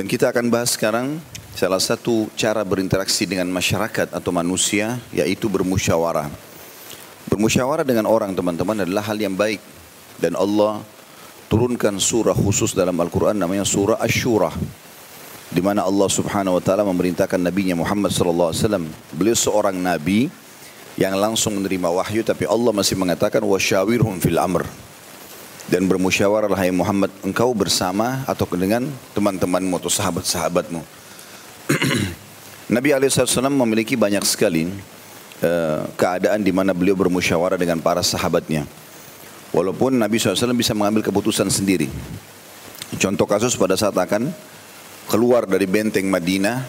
Dan kita akan bahas sekarang salah satu cara berinteraksi dengan masyarakat atau manusia yaitu bermusyawarah. Bermusyawarah dengan orang teman-teman adalah hal yang baik dan Allah turunkan surah khusus dalam Al-Quran namanya surah Ash-Shura di mana Allah Subhanahu wa taala memerintahkan nabinya Muhammad sallallahu alaihi wasallam. Beliau seorang nabi yang langsung menerima wahyu tapi Allah masih mengatakan wasyawirhum fil amr. Dan bermusyawarah hai Muhammad engkau bersama atau dengan teman-temanmu atau sahabat-sahabatmu. Nabi SAW memiliki banyak sekali uh, keadaan di mana beliau bermusyawarah dengan para sahabatnya. Walaupun Nabi SAW bisa mengambil keputusan sendiri. Contoh kasus pada saat akan keluar dari benteng Madinah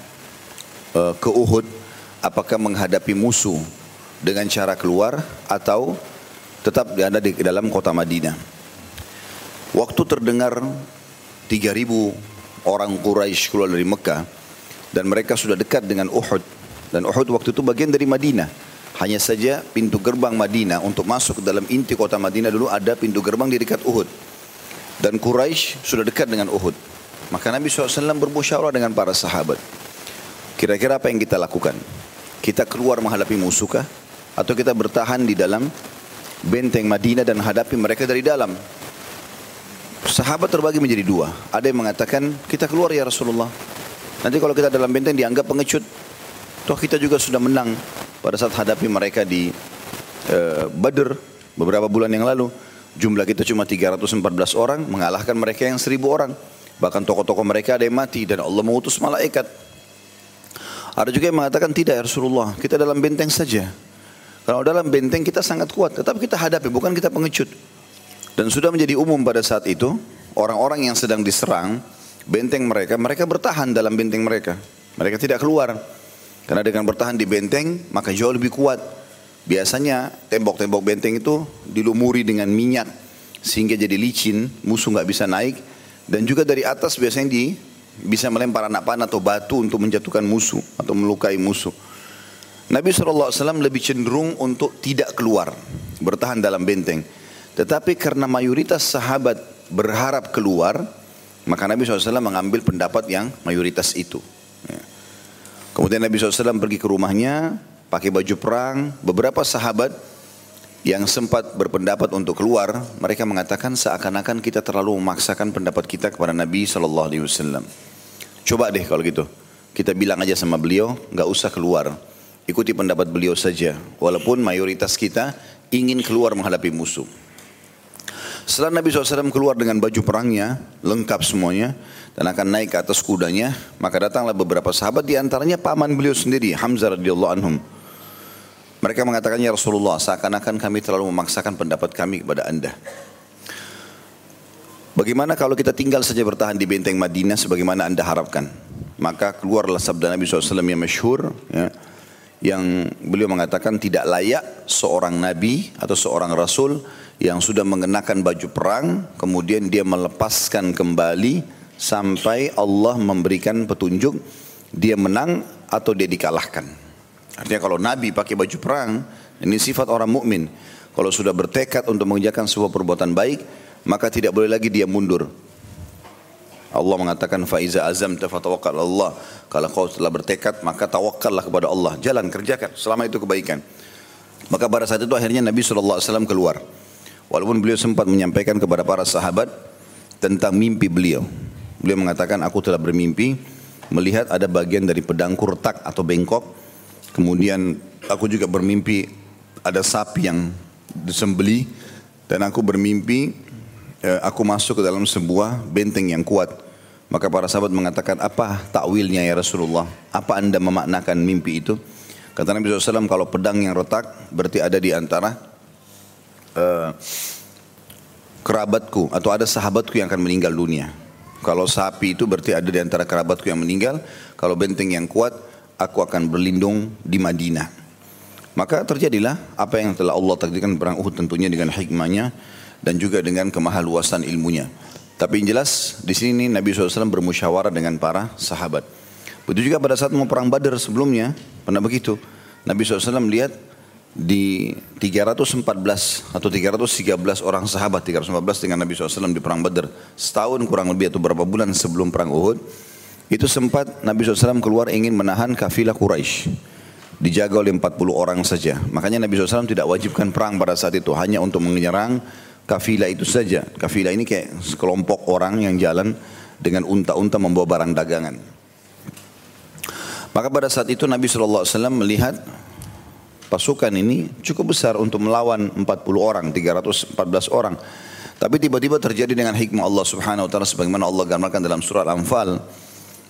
uh, ke Uhud, apakah menghadapi musuh dengan cara keluar atau tetap ada di dalam kota Madinah. Waktu terdengar 3000 orang Quraisy keluar dari Mekah dan mereka sudah dekat dengan Uhud dan Uhud waktu itu bagian dari Madinah. Hanya saja pintu gerbang Madinah untuk masuk ke dalam inti kota Madinah dulu ada pintu gerbang di dekat Uhud. Dan Quraisy sudah dekat dengan Uhud. Maka Nabi SAW bermusyawarah dengan para sahabat. Kira-kira apa yang kita lakukan? Kita keluar menghadapi musuhkah? Atau kita bertahan di dalam benteng Madinah dan hadapi mereka dari dalam? Sahabat terbagi menjadi dua. Ada yang mengatakan, kita keluar ya Rasulullah. Nanti kalau kita dalam benteng dianggap pengecut. Toh kita juga sudah menang pada saat hadapi mereka di uh, Badr beberapa bulan yang lalu. Jumlah kita cuma 314 orang, mengalahkan mereka yang 1000 orang. Bahkan tokoh-tokoh mereka ada yang mati dan Allah mengutus malaikat. Ada juga yang mengatakan tidak ya Rasulullah, kita dalam benteng saja. Kalau dalam benteng kita sangat kuat, tetapi kita hadapi, bukan kita pengecut. Dan sudah menjadi umum pada saat itu, orang-orang yang sedang diserang, benteng mereka, mereka bertahan dalam benteng mereka. Mereka tidak keluar. Karena dengan bertahan di benteng, maka jauh lebih kuat. Biasanya tembok-tembok benteng itu dilumuri dengan minyak, sehingga jadi licin, musuh nggak bisa naik. Dan juga dari atas biasanya di, bisa melempar anak panah atau batu untuk menjatuhkan musuh atau melukai musuh. Nabi SAW lebih cenderung untuk tidak keluar, bertahan dalam benteng. Tetapi karena mayoritas sahabat berharap keluar, maka Nabi SAW mengambil pendapat yang mayoritas itu. Ya. Kemudian Nabi SAW pergi ke rumahnya, pakai baju perang. Beberapa sahabat yang sempat berpendapat untuk keluar, mereka mengatakan seakan-akan kita terlalu memaksakan pendapat kita kepada Nabi SAW. Coba deh kalau gitu, kita bilang aja sama beliau, nggak usah keluar. Ikuti pendapat beliau saja, walaupun mayoritas kita ingin keluar menghadapi musuh. Setelah Nabi SAW keluar dengan baju perangnya, lengkap semuanya, dan akan naik ke atas kudanya, maka datanglah beberapa sahabat di antaranya paman beliau sendiri, Hamzah radhiyallahu anhum. Mereka mengatakan, Ya Rasulullah, seakan-akan kami terlalu memaksakan pendapat kami kepada anda. Bagaimana kalau kita tinggal saja bertahan di benteng Madinah sebagaimana anda harapkan? Maka keluarlah sabda Nabi SAW yang masyhur, ya, yang beliau mengatakan tidak layak seorang nabi atau seorang rasul yang sudah mengenakan baju perang kemudian dia melepaskan kembali sampai Allah memberikan petunjuk dia menang atau dia dikalahkan. Artinya kalau nabi pakai baju perang ini sifat orang mukmin. Kalau sudah bertekad untuk mengerjakan sebuah perbuatan baik, maka tidak boleh lagi dia mundur. Allah mengatakan faiza azam tafatawakkal Allah. Kalau kau telah bertekad maka tawakallah kepada Allah. Jalan kerjakan selama itu kebaikan. Maka pada saat itu akhirnya Nabi SAW keluar. Walaupun beliau sempat menyampaikan kepada para sahabat tentang mimpi beliau. Beliau mengatakan, aku telah bermimpi melihat ada bagian dari pedangku retak atau bengkok. Kemudian aku juga bermimpi ada sapi yang disembeli dan aku bermimpi eh, aku masuk ke dalam sebuah benteng yang kuat. Maka para sahabat mengatakan, apa takwilnya ya Rasulullah? Apa anda memaknakan mimpi itu? Kata Nabi SAW, kalau pedang yang retak berarti ada di antara uh, kerabatku atau ada sahabatku yang akan meninggal dunia. Kalau sapi itu berarti ada di antara kerabatku yang meninggal. Kalau benteng yang kuat, aku akan berlindung di Madinah. Maka terjadilah apa yang telah Allah takdirkan perang Uhud tentunya dengan hikmahnya dan juga dengan kemahaluasan ilmunya. Tapi yang jelas di sini Nabi SAW bermusyawarah dengan para sahabat. Begitu juga pada saat mau perang Badar sebelumnya pernah begitu. Nabi SAW melihat di 314 atau 313 orang sahabat 314 dengan Nabi SAW di perang Badar setahun kurang lebih atau berapa bulan sebelum perang Uhud Itu sempat Nabi SAW keluar ingin menahan kafilah Quraisy. Dijaga oleh 40 orang saja. Makanya Nabi SAW tidak wajibkan perang pada saat itu. Hanya untuk menyerang kafilah itu saja. Kafilah ini kayak sekelompok orang yang jalan dengan unta-unta membawa barang dagangan. Maka pada saat itu Nabi SAW melihat pasukan ini cukup besar untuk melawan 40 orang, 314 orang. Tapi tiba-tiba terjadi dengan hikmah Allah Subhanahu wa taala sebagaimana Allah gambarkan dalam surah Al-Anfal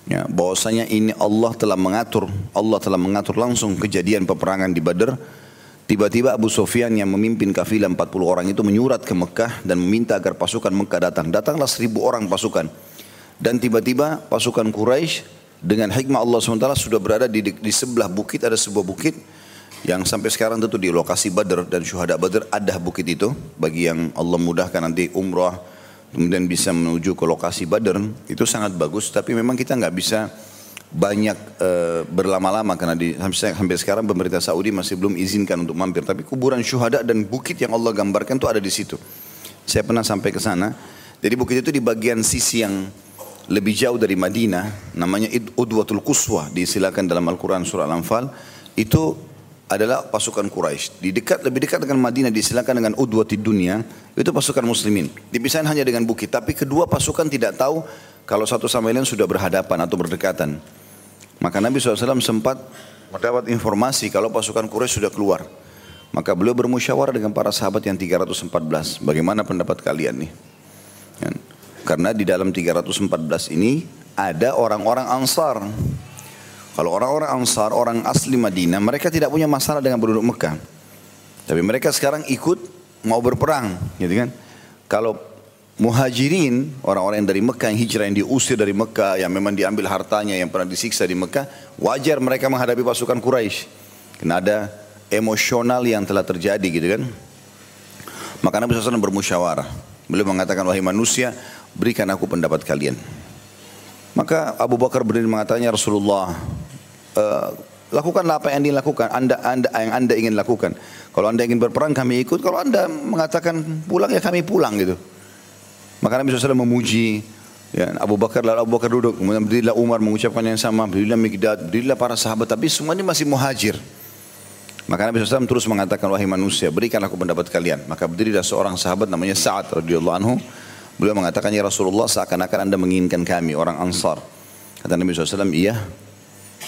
Ya, bahwasanya ini Allah telah mengatur, Allah telah mengatur langsung kejadian peperangan di Badar. Tiba-tiba Abu Sufyan yang memimpin kafilah 40 orang itu menyurat ke Mekah dan meminta agar pasukan Mekah datang. Datanglah seribu orang pasukan. Dan tiba-tiba pasukan Quraisy dengan hikmah Allah SWT sudah berada di, di sebelah bukit, ada sebuah bukit yang sampai sekarang tentu di lokasi Badar dan syuhada Badar ada bukit itu. Bagi yang Allah mudahkan nanti umrah kemudian bisa menuju ke lokasi Badar itu sangat bagus. Tapi memang kita nggak bisa banyak e, berlama-lama karena di, sampai, sampai sekarang pemerintah Saudi masih belum izinkan untuk mampir. Tapi kuburan syuhada dan bukit yang Allah gambarkan itu ada di situ. Saya pernah sampai ke sana. Jadi bukit itu di bagian sisi yang lebih jauh dari Madinah namanya Udwatul Quswa disilakan dalam Al-Quran surah Al-Anfal. Itu adalah pasukan Quraisy. Di dekat lebih dekat dengan Madinah disilakan dengan Udwati dunia itu pasukan muslimin. Dipisahin hanya dengan bukit, tapi kedua pasukan tidak tahu kalau satu sama lain sudah berhadapan atau berdekatan. Maka Nabi SAW sempat mendapat informasi kalau pasukan Quraisy sudah keluar. Maka beliau bermusyawarah dengan para sahabat yang 314. Bagaimana pendapat kalian nih? Kan? Karena di dalam 314 ini ada orang-orang Ansar kalau orang-orang Ansar, orang asli Madinah, mereka tidak punya masalah dengan penduduk Mekah. Tapi mereka sekarang ikut mau berperang, gitu kan? Kalau muhajirin, orang-orang yang dari Mekah, yang hijrah, yang diusir dari Mekah, yang memang diambil hartanya, yang pernah disiksa di Mekah, wajar mereka menghadapi pasukan Quraisy. Karena ada emosional yang telah terjadi gitu kan. Maka Nabi SAW bermusyawarah. Beliau mengatakan, wahai manusia, berikan aku pendapat kalian. Maka Abu Bakar berdiri mengatakan, ya Rasulullah, uh, lakukanlah apa yang dilakukan, anda, anda yang anda ingin lakukan. Kalau anda ingin berperang kami ikut, kalau anda mengatakan pulang ya kami pulang gitu. Maka Nabi SAW memuji ya, Abu Bakar lalu Abu Bakar duduk, kemudian berdirilah Umar mengucapkan yang sama, berdirilah Mikdad, berdirilah para sahabat, tapi semua ini masih muhajir. Maka Nabi SAW terus mengatakan, wahai manusia, berikanlah aku pendapat kalian. Maka berdirilah seorang sahabat namanya Sa'ad radhiyallahu anhu. Beliau mengatakan, ya Rasulullah seakan-akan anda menginginkan kami, orang Ansar. Kata Nabi SAW, iya.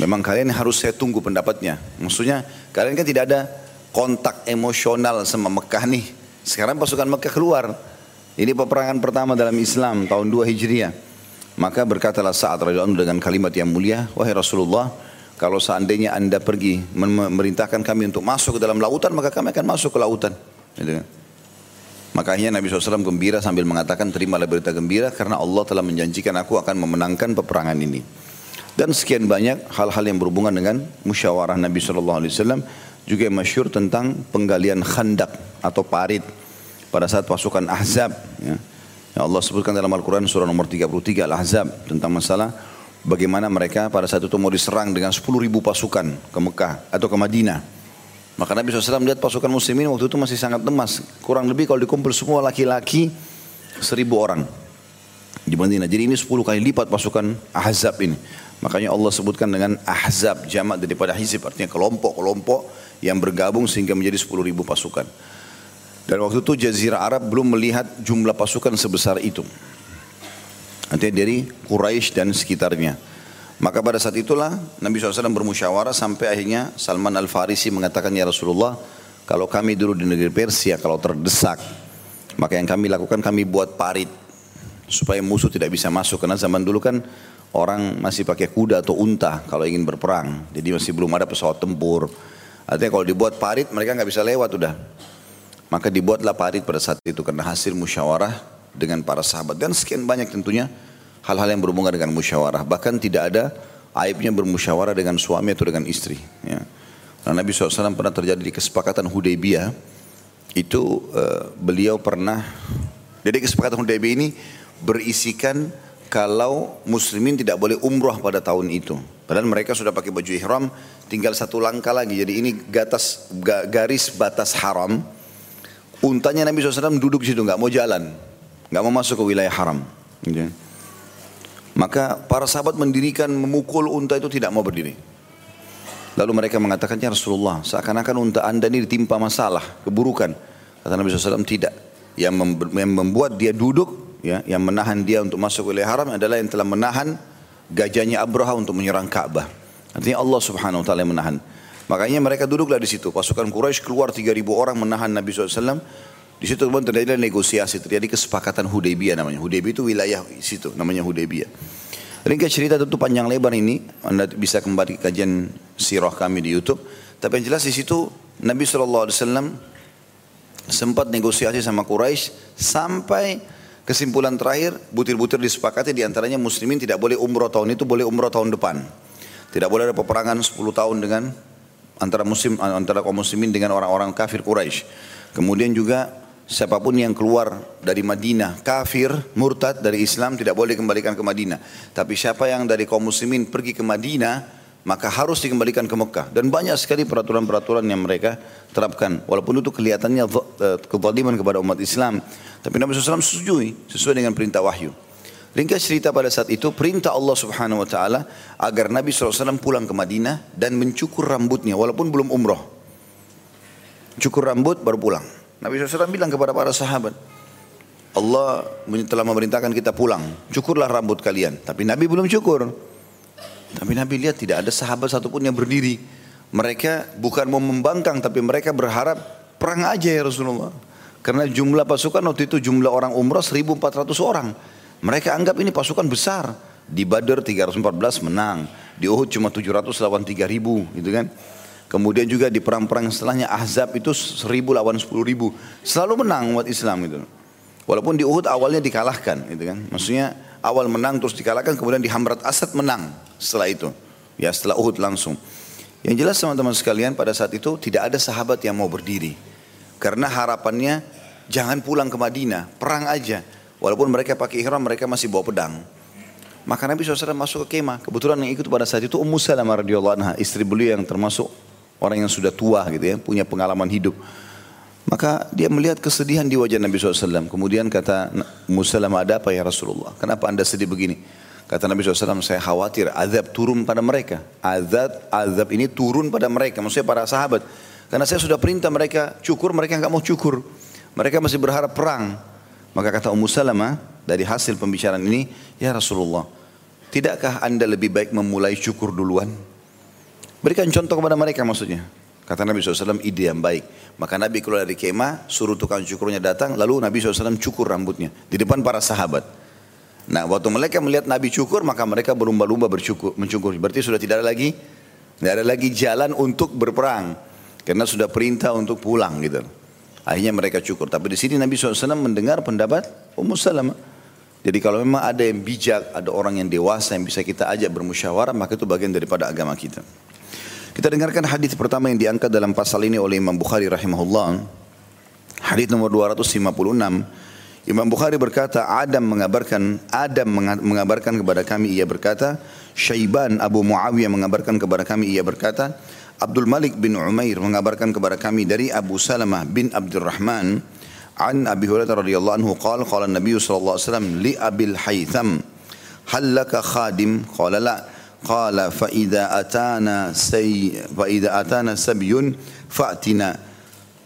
Memang kalian harus saya tunggu pendapatnya. Maksudnya, kalian kan tidak ada kontak emosional sama Mekah nih. Sekarang pasukan Mekah keluar. Ini peperangan pertama dalam Islam, tahun 2 Hijriah. Maka berkatalah saat radhiyallahu dengan kalimat yang mulia, wahai Rasulullah, kalau seandainya anda pergi memerintahkan kami untuk masuk ke dalam lautan, maka kami akan masuk ke lautan. Gitu kan? Makanya Nabi SAW gembira sambil mengatakan terimalah berita gembira karena Allah telah menjanjikan aku akan memenangkan peperangan ini. Dan sekian banyak hal-hal yang berhubungan dengan musyawarah Nabi SAW juga yang masyur tentang penggalian khandak atau parit pada saat pasukan Ahzab. Ya. Ya Allah sebutkan dalam Al-Quran surah nomor 33 Al-Ahzab tentang masalah bagaimana mereka pada saat itu mau diserang dengan 10 ribu pasukan ke Mekah atau ke Madinah. Maka Nabi SAW melihat pasukan muslimin waktu itu masih sangat lemas. Kurang lebih kalau dikumpul semua laki-laki seribu orang di Madinah. Jadi ini sepuluh kali lipat pasukan Ahzab ini. Makanya Allah sebutkan dengan Ahzab jamak daripada hizib artinya kelompok-kelompok yang bergabung sehingga menjadi sepuluh ribu pasukan. Dan waktu itu Jazirah Arab belum melihat jumlah pasukan sebesar itu. Artinya dari Quraisy dan sekitarnya. Maka pada saat itulah Nabi SAW bermusyawarah sampai akhirnya Salman Al-Farisi mengatakan ya Rasulullah kalau kami dulu di negeri Persia kalau terdesak maka yang kami lakukan kami buat parit supaya musuh tidak bisa masuk. Karena zaman dulu kan orang masih pakai kuda atau unta kalau ingin berperang. Jadi masih belum ada pesawat tempur. Artinya kalau dibuat parit mereka nggak bisa lewat udah. Maka dibuatlah parit pada saat itu karena hasil musyawarah dengan para sahabat. Dan sekian banyak tentunya hal-hal yang berhubungan dengan musyawarah. Bahkan tidak ada aibnya bermusyawarah dengan suami atau dengan istri. Ya. Karena Nabi SAW pernah terjadi di kesepakatan Hudaybiyah, itu uh, beliau pernah, jadi kesepakatan Hudaybiyah ini berisikan kalau muslimin tidak boleh umroh pada tahun itu. Padahal mereka sudah pakai baju ihram, tinggal satu langkah lagi. Jadi ini gatas, garis batas haram. Untanya Nabi SAW duduk di situ, nggak mau jalan, nggak mau masuk ke wilayah haram. Gitu. Maka para sahabat mendirikan memukul unta itu tidak mau berdiri. Lalu mereka mengatakan, ya Rasulullah, seakan-akan unta anda ini ditimpa masalah, keburukan. Kata Nabi SAW, tidak. Yang membuat dia duduk, ya, yang menahan dia untuk masuk wilayah haram adalah yang telah menahan gajahnya Abraha untuk menyerang Ka'bah. Artinya Allah Subhanahu Wa Taala yang menahan. Makanya mereka duduklah di situ. Pasukan Quraisy keluar 3000 orang menahan Nabi SAW. Di situ kemudian terjadi negosiasi, terjadi kesepakatan Hudaybiyah namanya. Hudaybiyah itu wilayah situ, namanya Hudaybiyah. Ringkas cerita tentu panjang lebar ini, Anda bisa kembali ke kajian sirah kami di YouTube. Tapi yang jelas di situ Nabi SAW sempat negosiasi sama Quraisy sampai kesimpulan terakhir butir-butir disepakati di antaranya muslimin tidak boleh umroh tahun itu boleh umroh tahun depan. Tidak boleh ada peperangan 10 tahun dengan antara muslim antara kaum muslimin dengan orang-orang kafir Quraisy. Kemudian juga siapa pun yang keluar dari Madinah kafir, murtad dari Islam tidak boleh kembalikan ke Madinah. Tapi siapa yang dari kaum muslimin pergi ke Madinah maka harus dikembalikan ke Mekah. Dan banyak sekali peraturan-peraturan yang mereka terapkan. Walaupun itu kelihatannya eh, kezaliman kepada umat Islam. Tapi Nabi SAW setujui sesuai dengan perintah wahyu. Ringkas cerita pada saat itu perintah Allah Subhanahu Wa Taala agar Nabi SAW pulang ke Madinah dan mencukur rambutnya walaupun belum umroh. Cukur rambut baru pulang. Nabi SAW bilang kepada para sahabat, Allah telah memerintahkan kita pulang, cukurlah rambut kalian. Tapi Nabi belum cukur. Tapi Nabi lihat tidak ada sahabat satupun yang berdiri. Mereka bukan mau membangkang, tapi mereka berharap perang aja ya Rasulullah. Karena jumlah pasukan waktu itu jumlah orang umrah 1400 orang. Mereka anggap ini pasukan besar. Di Badr 314 menang. Di Uhud cuma 700 lawan 3000 gitu kan. Kemudian juga di perang-perang setelahnya Ahzab itu seribu lawan sepuluh ribu. Selalu menang umat Islam itu. Walaupun di Uhud awalnya dikalahkan gitu kan. Maksudnya awal menang terus dikalahkan kemudian di Hamrat Asad menang setelah itu. Ya setelah Uhud langsung. Yang jelas teman-teman sekalian pada saat itu tidak ada sahabat yang mau berdiri. Karena harapannya jangan pulang ke Madinah, perang aja. Walaupun mereka pakai ihram mereka masih bawa pedang. Maka Nabi SAW masuk ke kemah. Kebetulan yang ikut pada saat itu Ummu Salamah radhiyallahu anha, istri beliau yang termasuk orang yang sudah tua gitu ya, punya pengalaman hidup. Maka dia melihat kesedihan di wajah Nabi SAW. Kemudian kata Musalam ada apa ya Rasulullah? Kenapa anda sedih begini? Kata Nabi SAW, saya khawatir azab turun pada mereka. Azab, azab ini turun pada mereka, maksudnya para sahabat. Karena saya sudah perintah mereka cukur, mereka nggak mau cukur. Mereka masih berharap perang. Maka kata Ummu Salamah, dari hasil pembicaraan ini, Ya Rasulullah, tidakkah anda lebih baik memulai cukur duluan? Berikan contoh kepada mereka maksudnya. Kata Nabi SAW ide yang baik. Maka Nabi keluar dari kemah, suruh tukang cukurnya datang, lalu Nabi SAW cukur rambutnya di depan para sahabat. Nah waktu mereka melihat Nabi cukur, maka mereka berlumba-lumba bercukur, mencukur. Berarti sudah tidak ada lagi, tidak ada lagi jalan untuk berperang. Karena sudah perintah untuk pulang gitu. Akhirnya mereka cukur. Tapi di sini Nabi SAW mendengar pendapat Ummu Salamah. Jadi kalau memang ada yang bijak, ada orang yang dewasa yang bisa kita ajak bermusyawarah, maka itu bagian daripada agama kita. Kita dengarkan hadis pertama yang diangkat dalam pasal ini oleh Imam Bukhari rahimahullah. Hadis nomor 256. Imam Bukhari berkata, Adam mengabarkan, Adam mengabarkan kepada kami ia berkata, Syaiban Abu Muawiyah mengabarkan kepada kami ia berkata, Abdul Malik bin Umair mengabarkan kepada kami dari Abu Salamah bin Abdurrahman an Abi Hurairah radhiyallahu anhu qala qala Nabi sallallahu alaihi wasallam li Abil Haytham hal laka khadim qala la قال فإذا أتانا سي فإذا أتانا سبي فأتنا.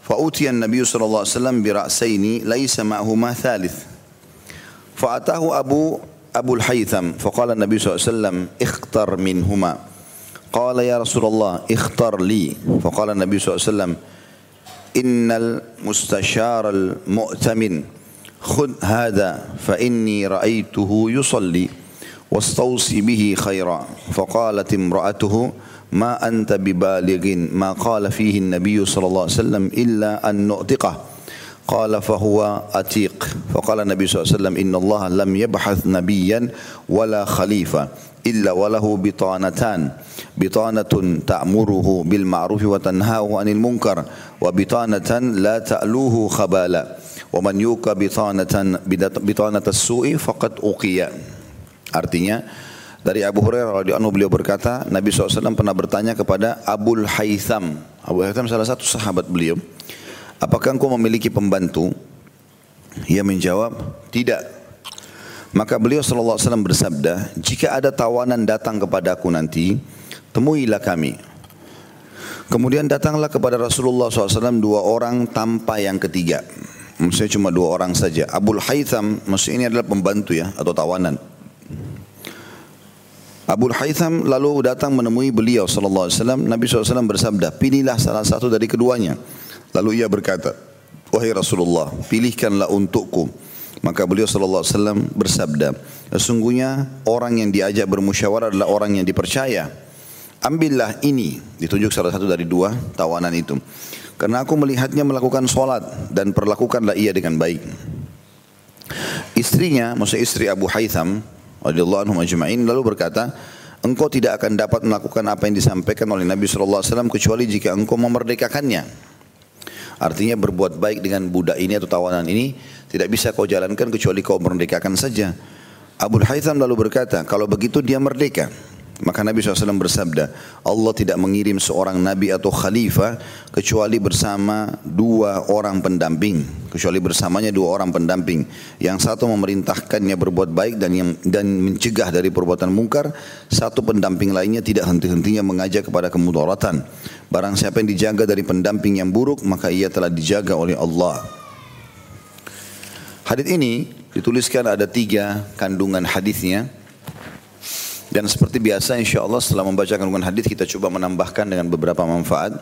فأتي النبي صلى الله عليه وسلم برأسين ليس معهما ثالث. فأتاه أبو أبو الحيثم فقال النبي صلى الله عليه وسلم اختر منهما. قال يا رسول الله اختر لي. فقال النبي صلى الله عليه وسلم إن المستشار المؤتمن خذ هذا فإني رأيته يصلي. واستوصي به خيرا. فقالت امرأته ما أنت ببالغ ما قال فيه النبي صلى الله عليه وسلم إلا أن نؤتقه. قال فهو أتيق. فقال النبي صلى الله عليه وسلم إن الله لم يبحث نبيا ولا خليفة إلا وله بطانتان. بطانة تأمره بالمعروف وتنهاه عن المنكر وبطانة لا تألوه خبالا. ومن يوك بطانة بطانة السوء فقد أوقي. Artinya dari Abu Hurairah radhiyallahu anhu beliau berkata, Nabi SAW pernah bertanya kepada Abu Haytham. Abu Haytham salah satu sahabat beliau. Apakah engkau memiliki pembantu? Ia menjawab, tidak. Maka beliau wasallam bersabda, "Jika ada tawanan datang kepadaku nanti, temuilah kami." Kemudian datanglah kepada Rasulullah SAW dua orang tanpa yang ketiga. Maksudnya cuma dua orang saja. Abul Haytham, maksudnya ini adalah pembantu ya, atau tawanan. Abu Haytham lalu datang menemui beliau sallallahu alaihi wasallam. Nabi SAW bersabda, "Pilihlah salah satu dari keduanya." Lalu ia berkata, "Wahai Rasulullah, pilihkanlah untukku." Maka beliau sallallahu alaihi wasallam bersabda, "Sesungguhnya orang yang diajak bermusyawarah adalah orang yang dipercaya. Ambillah ini." Ditunjuk salah satu dari dua tawanan itu. Karena aku melihatnya melakukan solat dan perlakukanlah ia dengan baik. Istrinya, maksud istri Abu Haytham, radhiyallahu anhum ajma'in lalu berkata, engkau tidak akan dapat melakukan apa yang disampaikan oleh Nabi SAW kecuali jika engkau memerdekakannya. Artinya berbuat baik dengan budak ini atau tawanan ini tidak bisa kau jalankan kecuali kau merdekakan saja. Abu Haytham lalu berkata, kalau begitu dia merdeka. Maka Nabi SAW bersabda, Allah tidak mengirim seorang nabi atau khalifah kecuali bersama dua orang pendamping, kecuali bersamanya dua orang pendamping. Yang satu memerintahkannya berbuat baik dan yang dan mencegah dari perbuatan mungkar, satu pendamping lainnya tidak henti-hentinya mengajak kepada kemudaratan. Barang siapa yang dijaga dari pendamping yang buruk, maka ia telah dijaga oleh Allah. Hadis ini dituliskan ada tiga kandungan hadisnya. Dan seperti biasa insya Allah setelah membacakan kandungan hadis kita coba menambahkan dengan beberapa manfaat.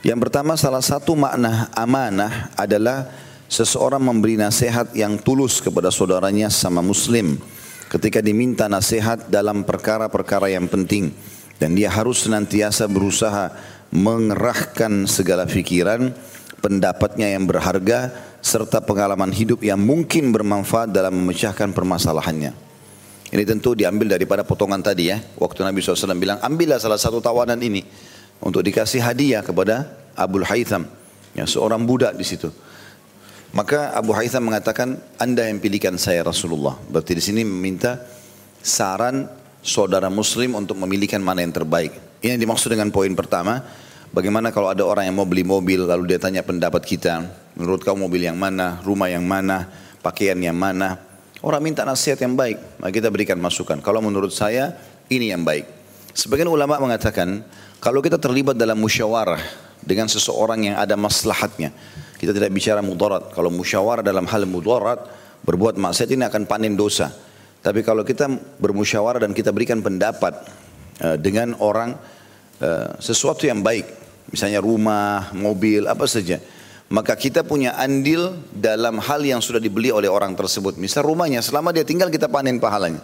Yang pertama salah satu makna amanah adalah seseorang memberi nasihat yang tulus kepada saudaranya sama muslim ketika diminta nasihat dalam perkara-perkara yang penting dan dia harus senantiasa berusaha mengerahkan segala pikiran pendapatnya yang berharga serta pengalaman hidup yang mungkin bermanfaat dalam memecahkan permasalahannya. Ini tentu diambil daripada potongan tadi ya. Waktu Nabi SAW bilang, ambillah salah satu tawanan ini. Untuk dikasih hadiah kepada Abu Haytham. Ya, seorang budak di situ. Maka Abu Haytham mengatakan, anda yang pilihkan saya Rasulullah. Berarti di sini meminta saran saudara muslim untuk memilihkan mana yang terbaik. Ini yang dimaksud dengan poin pertama. Bagaimana kalau ada orang yang mau beli mobil lalu dia tanya pendapat kita. Menurut kamu mobil yang mana, rumah yang mana, pakaian yang mana. Orang minta nasihat yang baik, maka kita berikan masukan. Kalau menurut saya, ini yang baik. Sebagian ulama mengatakan, kalau kita terlibat dalam musyawarah dengan seseorang yang ada maslahatnya, kita tidak bicara mudarat. Kalau musyawarah dalam hal mudarat, berbuat maksiat ini akan panen dosa. Tapi kalau kita bermusyawarah dan kita berikan pendapat uh, dengan orang uh, sesuatu yang baik, misalnya rumah, mobil, apa saja, maka kita punya andil dalam hal yang sudah dibeli oleh orang tersebut. Misal rumahnya, selama dia tinggal kita panen pahalanya.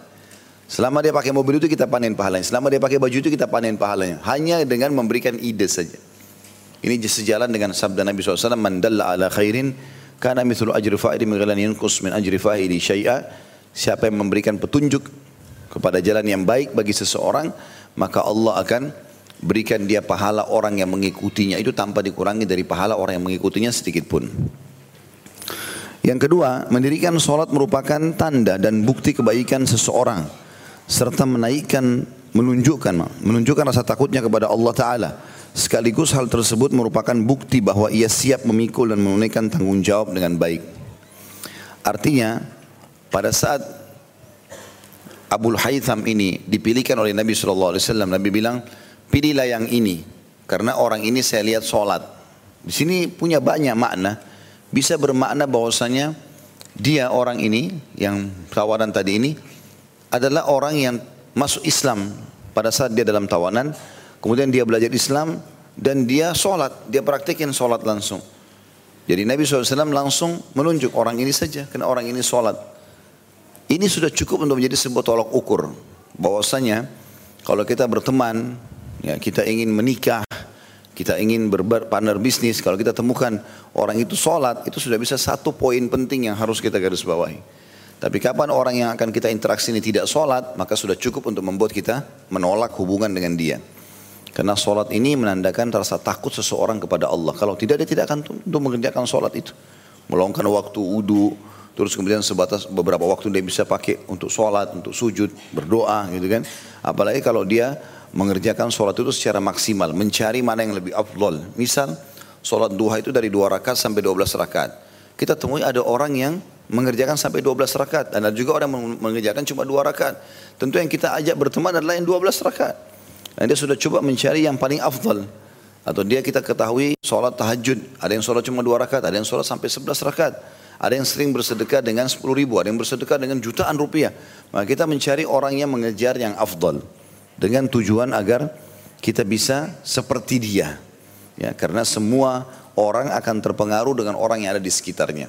Selama dia pakai mobil itu kita panen pahalanya. Selama dia pakai baju itu kita panen pahalanya. Hanya dengan memberikan ide saja. Ini sejalan dengan sabda Nabi SAW. Man dalla ala khairin kana mithlu ajri fa'idi min yunkus min ajri fa'idi syai'a. Siapa yang memberikan petunjuk kepada jalan yang baik bagi seseorang, maka Allah akan berikan dia pahala orang yang mengikutinya itu tanpa dikurangi dari pahala orang yang mengikutinya sedikit pun. Yang kedua, mendirikan sholat merupakan tanda dan bukti kebaikan seseorang serta menaikkan, menunjukkan, menunjukkan rasa takutnya kepada Allah Taala. Sekaligus hal tersebut merupakan bukti bahwa ia siap memikul dan menunaikan tanggung jawab dengan baik. Artinya, pada saat Abu Haytham ini dipilihkan oleh Nabi SAW, Nabi bilang, pilihlah yang ini karena orang ini saya lihat sholat. Di sini punya banyak makna. Bisa bermakna bahwasanya dia orang ini yang tawanan tadi ini adalah orang yang masuk Islam pada saat dia dalam tawanan. Kemudian dia belajar Islam dan dia sholat. Dia praktikin sholat langsung. Jadi Nabi SAW langsung menunjuk orang ini saja karena orang ini sholat. Ini sudah cukup untuk menjadi sebuah tolak ukur bahwasanya kalau kita berteman ya, kita ingin menikah, kita ingin berpartner bisnis, kalau kita temukan orang itu sholat, itu sudah bisa satu poin penting yang harus kita garis bawahi. Tapi kapan orang yang akan kita interaksi ini tidak sholat, maka sudah cukup untuk membuat kita menolak hubungan dengan dia. Karena sholat ini menandakan rasa takut seseorang kepada Allah. Kalau tidak, dia tidak akan untuk mengerjakan sholat itu. Meluangkan waktu wudhu, terus kemudian sebatas beberapa waktu dia bisa pakai untuk sholat, untuk sujud, berdoa gitu kan. Apalagi kalau dia mengerjakan sholat itu secara maksimal, mencari mana yang lebih afdol. Misal, sholat duha itu dari dua rakaat sampai dua belas rakaat. Kita temui ada orang yang mengerjakan sampai 12 rakaat dan ada juga orang mengerjakan cuma dua rakaat. Tentu yang kita ajak berteman adalah yang 12 rakaat. Dan dia sudah coba mencari yang paling afdal. Atau dia kita ketahui sholat tahajud. Ada yang sholat cuma dua rakaat, ada yang sholat sampai 11 rakaat. Ada yang sering bersedekah dengan 10 ribu, ada yang bersedekah dengan jutaan rupiah. Maka kita mencari orang yang mengejar yang afdal. Dengan tujuan agar kita bisa seperti dia. Ya, karena semua orang akan terpengaruh dengan orang yang ada di sekitarnya.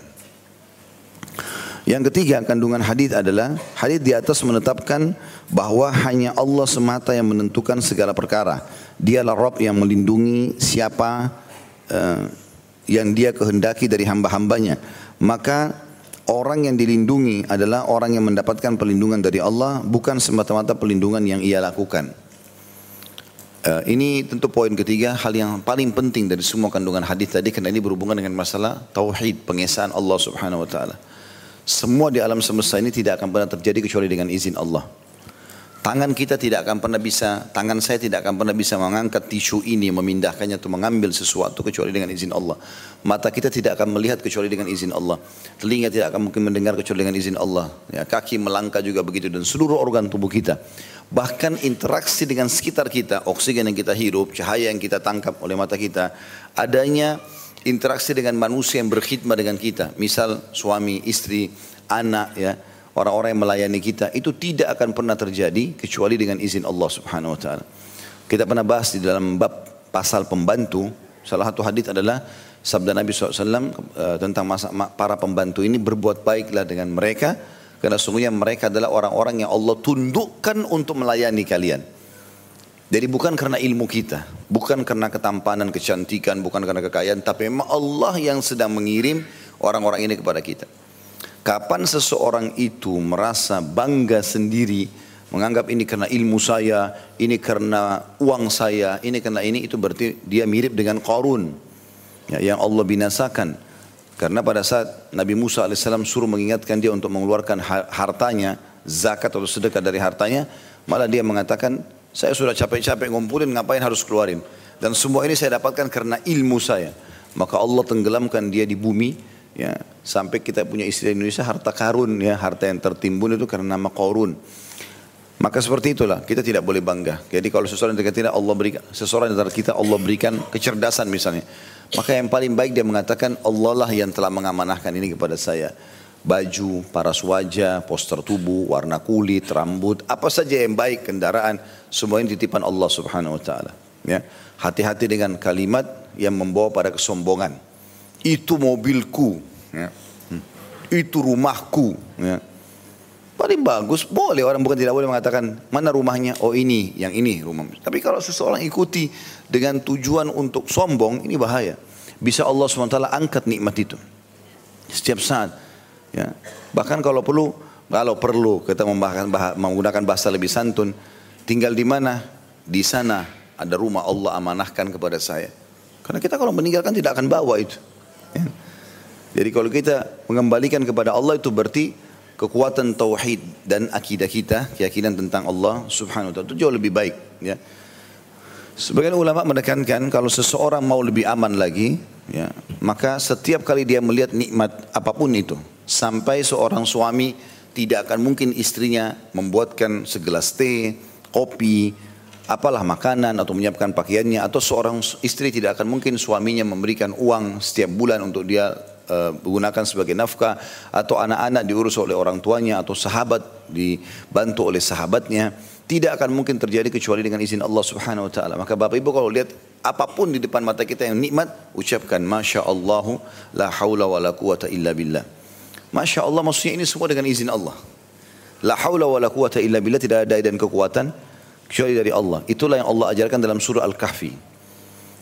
Yang ketiga kandungan hadis adalah hadis di atas menetapkan bahwa hanya Allah semata yang menentukan segala perkara. Dialah Rob yang melindungi siapa uh, yang dia kehendaki dari hamba-hambanya. Maka orang yang dilindungi adalah orang yang mendapatkan perlindungan dari Allah bukan semata-mata perlindungan yang ia lakukan. Uh, ini tentu poin ketiga hal yang paling penting dari semua kandungan hadis tadi karena ini berhubungan dengan masalah tauhid pengesaan Allah Subhanahu wa taala. Semua di alam semesta ini tidak akan pernah terjadi kecuali dengan izin Allah. Tangan kita tidak akan pernah bisa, tangan saya tidak akan pernah bisa mengangkat tisu ini, memindahkannya atau mengambil sesuatu kecuali dengan izin Allah. Mata kita tidak akan melihat kecuali dengan izin Allah. Telinga tidak akan mungkin mendengar kecuali dengan izin Allah. Ya, kaki melangkah juga begitu dan seluruh organ tubuh kita. Bahkan interaksi dengan sekitar kita, oksigen yang kita hirup, cahaya yang kita tangkap oleh mata kita, adanya interaksi dengan manusia yang berkhidmat dengan kita. Misal suami, istri, anak ya, orang-orang yang melayani kita itu tidak akan pernah terjadi kecuali dengan izin Allah Subhanahu wa taala. Kita pernah bahas di dalam bab pasal pembantu, salah satu hadis adalah sabda Nabi SAW eh, tentang masa, para pembantu ini berbuat baiklah dengan mereka karena sungguhnya mereka adalah orang-orang yang Allah tundukkan untuk melayani kalian. Jadi bukan karena ilmu kita, bukan karena ketampanan, kecantikan, bukan karena kekayaan, tapi memang Allah yang sedang mengirim orang-orang ini kepada kita. Kapan seseorang itu merasa bangga sendiri, menganggap ini karena ilmu saya, ini karena uang saya, ini karena ini, itu berarti dia mirip dengan Qarun ya, yang Allah binasakan. Karena pada saat Nabi Musa AS suruh mengingatkan dia untuk mengeluarkan hartanya, zakat atau sedekah dari hartanya, malah dia mengatakan, saya sudah capek-capek ngumpulin, ngapain harus keluarin? Dan semua ini saya dapatkan karena ilmu saya. Maka Allah tenggelamkan dia di bumi, ya sampai kita punya istilah Indonesia harta karun, ya harta yang tertimbun itu karena nama korun. Maka seperti itulah kita tidak boleh bangga. Jadi kalau seseorang yang kita Allah berikan, seseorang antara kita Allah berikan kecerdasan misalnya. Maka yang paling baik dia mengatakan Allah lah yang telah mengamanahkan ini kepada saya. Baju, paras wajah, poster tubuh, warna kulit, rambut, apa saja yang baik, kendaraan, semua ini titipan Allah subhanahu wa ta'ala. Ya. Hati-hati dengan kalimat yang membawa pada kesombongan. Itu mobilku. Ya. Itu rumahku. Ya. Paling bagus, boleh orang bukan tidak boleh mengatakan mana rumahnya, oh ini, yang ini rumah. Tapi kalau seseorang ikuti dengan tujuan untuk sombong, ini bahaya. Bisa Allah SWT angkat nikmat itu. Setiap saat. Ya. Bahkan kalau perlu, kalau perlu kita menggunakan bahasa lebih santun, tinggal di mana? Di sana ada rumah Allah amanahkan kepada saya. Karena kita kalau meninggalkan tidak akan bawa itu. Ya. Jadi kalau kita mengembalikan kepada Allah itu berarti kekuatan tauhid dan akidah kita, keyakinan tentang Allah Subhanahu wa taala itu jauh lebih baik, ya. Sebagian ulama menekankan kalau seseorang mau lebih aman lagi, ya, maka setiap kali dia melihat nikmat apa pun itu, sampai seorang suami tidak akan mungkin istrinya membuatkan segelas teh, kopi, apalah makanan atau menyiapkan pakaiannya atau seorang istri tidak akan mungkin suaminya memberikan uang setiap bulan untuk dia uh, gunakan sebagai nafkah atau anak-anak diurus oleh orang tuanya atau sahabat dibantu oleh sahabatnya tidak akan mungkin terjadi kecuali dengan izin Allah Subhanahu wa taala. Maka Bapak Ibu kalau lihat apa pun di depan mata kita yang nikmat, ucapkan Masya Allah la haula wa la quwata illa billah. Masya Allah maksudnya ini semua dengan izin Allah. La haula wa la quwata illa billah tidak ada dan kekuatan kecuali dari Allah. Itulah yang Allah ajarkan dalam surah Al-Kahfi.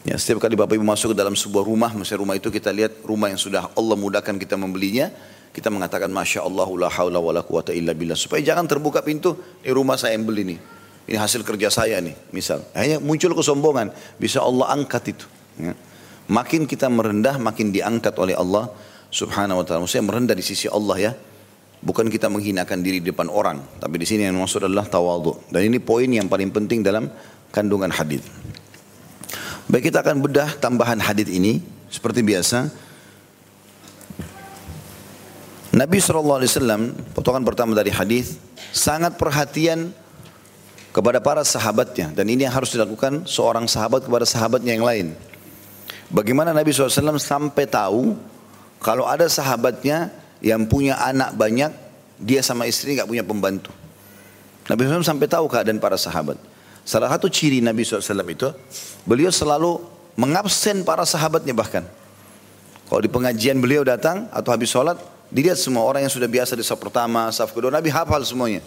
Ya, setiap kali Bapak Ibu masuk ke dalam sebuah rumah, misalnya rumah itu kita lihat rumah yang sudah Allah mudahkan kita membelinya, kita mengatakan Masya Allah la haula wa la quwata illa billah. Supaya jangan terbuka pintu, ini rumah saya yang beli nih. Ini hasil kerja saya nih, misal. Hanya muncul kesombongan, bisa Allah angkat itu. Ya. Makin kita merendah, makin diangkat oleh Allah subhanahu wa ta'ala. Maksudnya merendah di sisi Allah ya. Bukan kita menghinakan diri di depan orang. Tapi di sini yang maksud adalah tawadhu. Dan ini poin yang paling penting dalam kandungan hadis. Baik kita akan bedah tambahan hadis ini seperti biasa. Nabi SAW, potongan pertama dari hadis, sangat perhatian kepada para sahabatnya. Dan ini yang harus dilakukan seorang sahabat kepada sahabatnya yang lain. Bagaimana Nabi SAW sampai tahu kalau ada sahabatnya yang punya anak banyak, dia sama istri nggak punya pembantu. Nabi SAW sampai tahu keadaan para sahabat. Salah satu ciri Nabi SAW itu, beliau selalu mengabsen para sahabatnya bahkan. Kalau di pengajian beliau datang atau habis sholat, dilihat semua orang yang sudah biasa di saf pertama, saf kedua, Nabi hafal semuanya.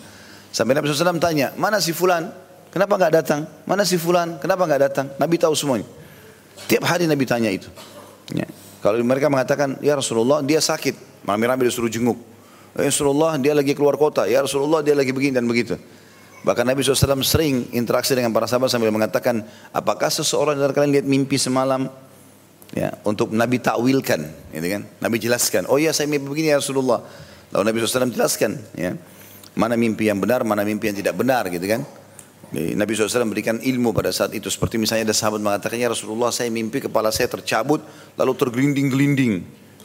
Sampai Nabi SAW tanya, mana si fulan? Kenapa nggak datang? Mana si fulan? Kenapa nggak datang? Nabi tahu semuanya. Tiap hari Nabi tanya itu. Ya. Kalau mereka mengatakan, ya Rasulullah dia sakit. Rame-rame disuruh jenguk. Ya Rasulullah dia lagi keluar kota. Ya Rasulullah dia lagi begini dan begitu. Bahkan Nabi SAW sering interaksi dengan para sahabat sambil mengatakan, apakah seseorang dari kalian lihat mimpi semalam? Ya, untuk Nabi takwilkan, gitu kan? Nabi jelaskan, oh ya saya mimpi begini ya Rasulullah. Lalu Nabi SAW jelaskan, ya, mana mimpi yang benar, mana mimpi yang tidak benar, gitu kan? Nabi SAW berikan ilmu pada saat itu. Seperti misalnya ada sahabat mengatakan, ya Rasulullah saya mimpi kepala saya tercabut, lalu tergelinding-gelinding.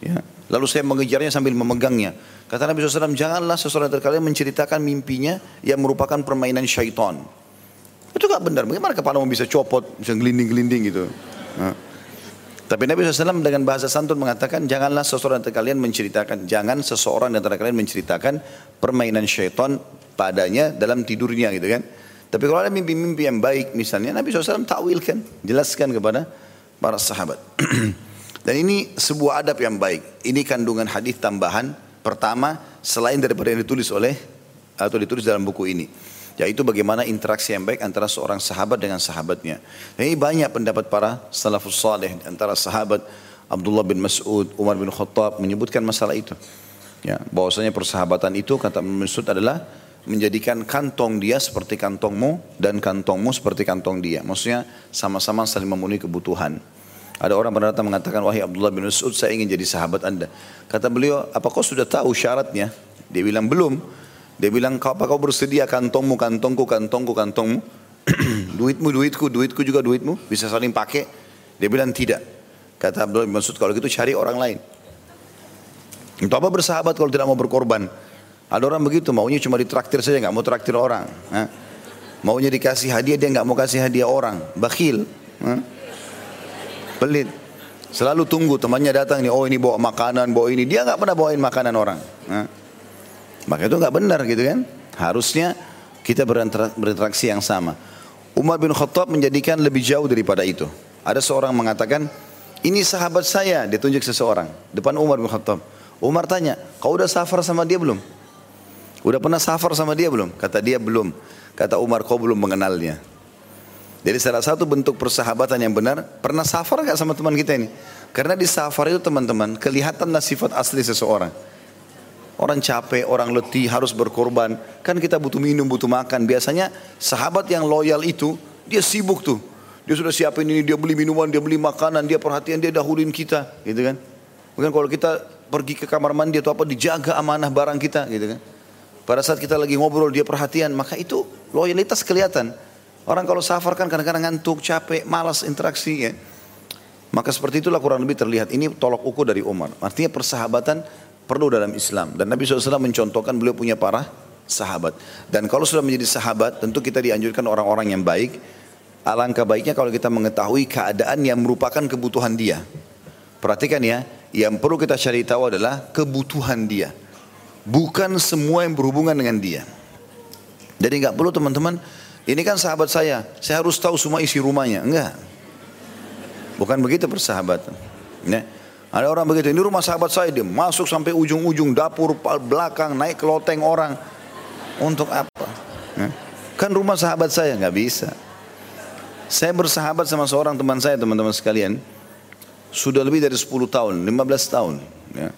Ya. Lalu saya mengejarnya sambil memegangnya. Kata Nabi SAW, janganlah seseorang dari kalian menceritakan mimpinya yang merupakan permainan syaitan. Itu gak benar. Bagaimana kepala bisa copot, bisa gelinding-gelinding gitu. Nah. Tapi Nabi SAW dengan bahasa santun mengatakan, janganlah seseorang dari kalian menceritakan, jangan seseorang dari kalian menceritakan permainan syaitan padanya dalam tidurnya gitu kan. Tapi kalau ada mimpi-mimpi yang baik misalnya, Nabi SAW takwilkan, jelaskan kepada para sahabat. Dan ini sebuah adab yang baik. Ini kandungan hadis tambahan Pertama, selain daripada yang ditulis oleh atau ditulis dalam buku ini, yaitu bagaimana interaksi yang baik antara seorang sahabat dengan sahabatnya. Ini banyak pendapat para salafus saleh antara sahabat Abdullah bin Mas'ud, Umar bin Khattab menyebutkan masalah itu. Ya, bahwasanya persahabatan itu kata Mas'ud adalah menjadikan kantong dia seperti kantongmu dan kantongmu seperti kantong dia. Maksudnya sama-sama saling memenuhi kebutuhan. Ada orang pernah datang mengatakan, wahai Abdullah bin Mas'ud, saya ingin jadi sahabat anda. Kata beliau, apa kau sudah tahu syaratnya? Dia bilang, belum. Dia bilang, apa kau bersedia kantongmu, kantongku, kantongku, kantongmu? duitmu, duitku, duitku juga duitmu? Bisa saling pakai? Dia bilang, tidak. Kata Abdullah bin Mas'ud, kalau gitu cari orang lain. Untuk apa bersahabat kalau tidak mau berkorban? Ada orang begitu, maunya cuma ditraktir saja, nggak mau traktir orang. Maunya dikasih hadiah, dia nggak mau kasih hadiah orang. Bakhil. Pelit. Selalu tunggu temannya datang nih, oh ini bawa makanan, bawa ini. Dia nggak pernah bawain makanan orang. Nah, maka itu nggak benar gitu kan. Harusnya kita berinteraksi yang sama. Umar bin Khattab menjadikan lebih jauh daripada itu. Ada seorang mengatakan, ini sahabat saya, dia tunjuk seseorang. Depan Umar bin Khattab. Umar tanya, kau udah safar sama dia belum? Udah pernah safar sama dia belum? Kata dia belum. Kata Umar, kau belum mengenalnya. Jadi salah satu bentuk persahabatan yang benar, pernah safar gak sama teman kita ini? Karena di safar itu teman-teman, kelihatanlah sifat asli seseorang. Orang capek, orang letih, harus berkorban. Kan kita butuh minum, butuh makan. Biasanya sahabat yang loyal itu, dia sibuk tuh. Dia sudah siapin ini, dia beli minuman, dia beli makanan, dia perhatian, dia dahuluin kita. Gitu kan. Mungkin kalau kita pergi ke kamar mandi atau apa, dijaga amanah barang kita. Gitu kan. Pada saat kita lagi ngobrol, dia perhatian. Maka itu loyalitas kelihatan. Orang kalau safar kan kadang-kadang ngantuk, capek, malas interaksi ya. Maka seperti itulah kurang lebih terlihat. Ini tolok ukur dari Umar. Artinya persahabatan perlu dalam Islam. Dan Nabi SAW mencontohkan beliau punya para sahabat. Dan kalau sudah menjadi sahabat, tentu kita dianjurkan orang-orang yang baik. Alangkah baiknya kalau kita mengetahui keadaan yang merupakan kebutuhan dia. Perhatikan ya, yang perlu kita cari tahu adalah kebutuhan dia. Bukan semua yang berhubungan dengan dia. Jadi nggak perlu teman-teman ini kan sahabat saya, saya harus tahu semua isi rumahnya. Enggak. Bukan begitu persahabatan. Ya. Ada orang begitu, ini rumah sahabat saya, dia masuk sampai ujung-ujung dapur belakang, naik ke loteng orang. Untuk apa? Ya. Kan rumah sahabat saya, nggak bisa. Saya bersahabat sama seorang teman saya, teman-teman sekalian. Sudah lebih dari 10 tahun, 15 tahun. Ya.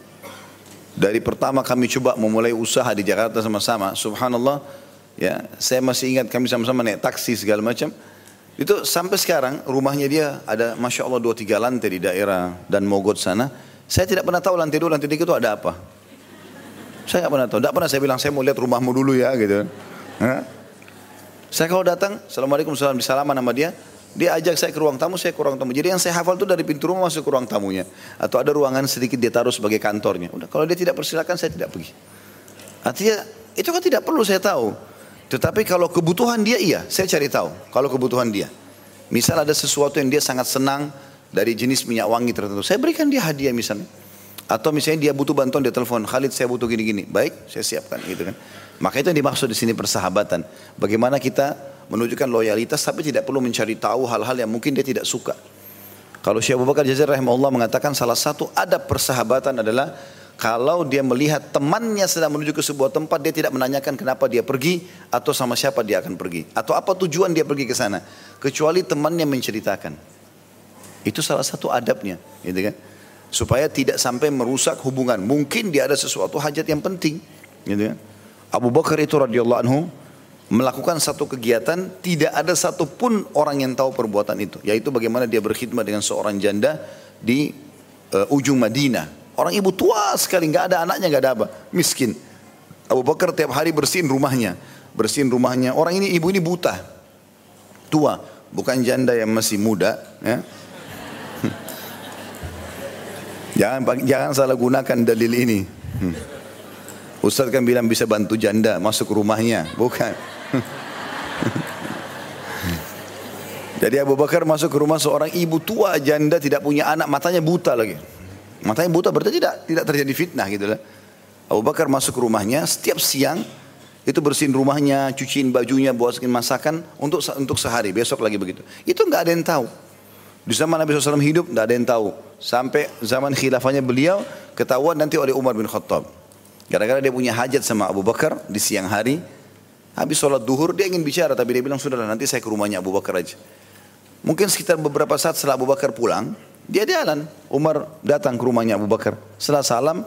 Dari pertama kami coba memulai usaha di Jakarta sama-sama, subhanallah, Ya, saya masih ingat kami sama-sama naik taksi segala macam. Itu sampai sekarang rumahnya dia ada masya Allah dua tiga lantai di daerah dan Mogot sana. Saya tidak pernah tahu lantai dua lantai tiga itu ada apa. Saya nggak pernah tahu. Tidak pernah saya bilang saya mau lihat rumahmu dulu ya gitu. Ha? Saya kalau datang, assalamualaikum salam disalaman sama dia. Dia ajak saya ke ruang tamu, saya ke ruang tamu. Jadi yang saya hafal itu dari pintu rumah masuk ke ruang tamunya. Atau ada ruangan sedikit dia taruh sebagai kantornya. Udah, kalau dia tidak persilakan saya tidak pergi. Artinya itu kan tidak perlu saya tahu. Tetapi kalau kebutuhan dia iya, saya cari tahu. Kalau kebutuhan dia. Misal ada sesuatu yang dia sangat senang dari jenis minyak wangi tertentu. Saya berikan dia hadiah misalnya. Atau misalnya dia butuh bantuan dia telepon, Khalid saya butuh gini-gini. Baik, saya siapkan gitu kan. Maka itu yang dimaksud di sini persahabatan. Bagaimana kita menunjukkan loyalitas tapi tidak perlu mencari tahu hal-hal yang mungkin dia tidak suka. Kalau Syekh Abu Bakar Jazir rahimahullah mengatakan salah satu adab persahabatan adalah kalau dia melihat temannya sedang menuju ke sebuah tempat dia tidak menanyakan kenapa dia pergi atau sama siapa dia akan pergi atau apa tujuan dia pergi ke sana kecuali temannya menceritakan. Itu salah satu adabnya, gitu kan? Supaya tidak sampai merusak hubungan. Mungkin dia ada sesuatu hajat yang penting, gitu kan? Abu Bakar itu radhiyallahu anhu melakukan satu kegiatan tidak ada satupun orang yang tahu perbuatan itu yaitu bagaimana dia berkhidmat dengan seorang janda di uh, ujung Madinah orang ibu tua sekali nggak ada anaknya nggak ada apa. Miskin. Abu Bakar tiap hari bersihin rumahnya. Bersihin rumahnya. Orang ini ibu ini buta. Tua. Bukan janda yang masih muda ya. Jangan jangan salah gunakan dalil ini. Hmm. Ustaz kan bilang bisa bantu janda masuk rumahnya. Bukan. Jadi Abu Bakar masuk ke rumah seorang ibu tua janda tidak punya anak matanya buta lagi. Matanya buta berarti tidak tidak terjadi fitnah gitu lah. Abu Bakar masuk ke rumahnya setiap siang itu bersihin rumahnya, cuciin bajunya, buatin masakan untuk untuk sehari, besok lagi begitu. Itu nggak ada yang tahu. Di zaman Nabi SAW hidup nggak ada yang tahu. Sampai zaman khilafahnya beliau ketahuan nanti oleh Umar bin Khattab. Gara-gara dia punya hajat sama Abu Bakar di siang hari, Habis sholat duhur dia ingin bicara tapi dia bilang sudah nanti saya ke rumahnya Abu Bakar aja. Mungkin sekitar beberapa saat setelah Abu Bakar pulang, dia jalan. Umar datang ke rumahnya Abu Bakar. Setelah salam,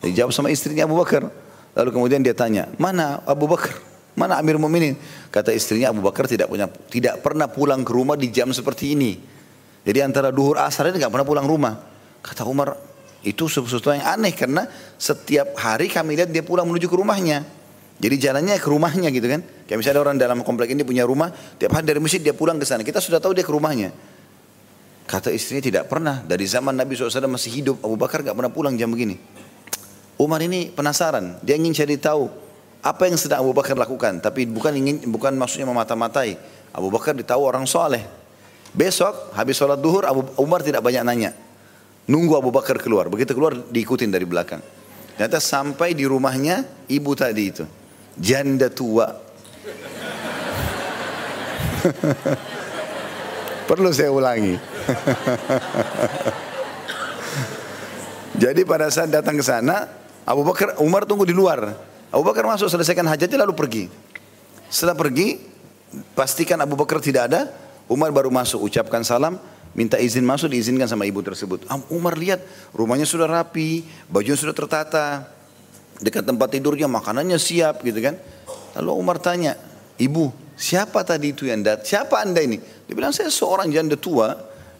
dia jawab sama istrinya Abu Bakar. Lalu kemudian dia tanya, mana Abu Bakar? Mana Amir Mu'minin? Kata istrinya Abu Bakar tidak punya tidak pernah pulang ke rumah di jam seperti ini. Jadi antara duhur asar ini nggak pernah pulang rumah. Kata Umar, itu sesuatu yang aneh karena setiap hari kami lihat dia pulang menuju ke rumahnya. Jadi jalannya ke rumahnya gitu kan. Kayak misalnya orang dalam komplek ini punya rumah, tiap hari dari masjid dia pulang ke sana. Kita sudah tahu dia ke rumahnya. Kata istrinya tidak pernah. Dari zaman Nabi SAW masih hidup, Abu Bakar gak pernah pulang jam begini. Umar ini penasaran, dia ingin cari tahu apa yang sedang Abu Bakar lakukan. Tapi bukan ingin, bukan maksudnya memata-matai. Abu Bakar ditahu orang soleh. Besok habis sholat duhur Abu Umar tidak banyak nanya. Nunggu Abu Bakar keluar. Begitu keluar diikutin dari belakang. Ternyata sampai di rumahnya ibu tadi itu janda tua. Perlu saya ulangi. Jadi pada saat datang ke sana, Abu Bakar, Umar tunggu di luar. Abu Bakar masuk selesaikan hajatnya lalu pergi. Setelah pergi, pastikan Abu Bakar tidak ada. Umar baru masuk, ucapkan salam, minta izin masuk, diizinkan sama ibu tersebut. Umar lihat rumahnya sudah rapi, bajunya sudah tertata, dekat tempat tidurnya makanannya siap gitu kan. Lalu Umar tanya, ibu siapa tadi itu yang dat? Siapa anda ini? Dia bilang saya seorang janda tua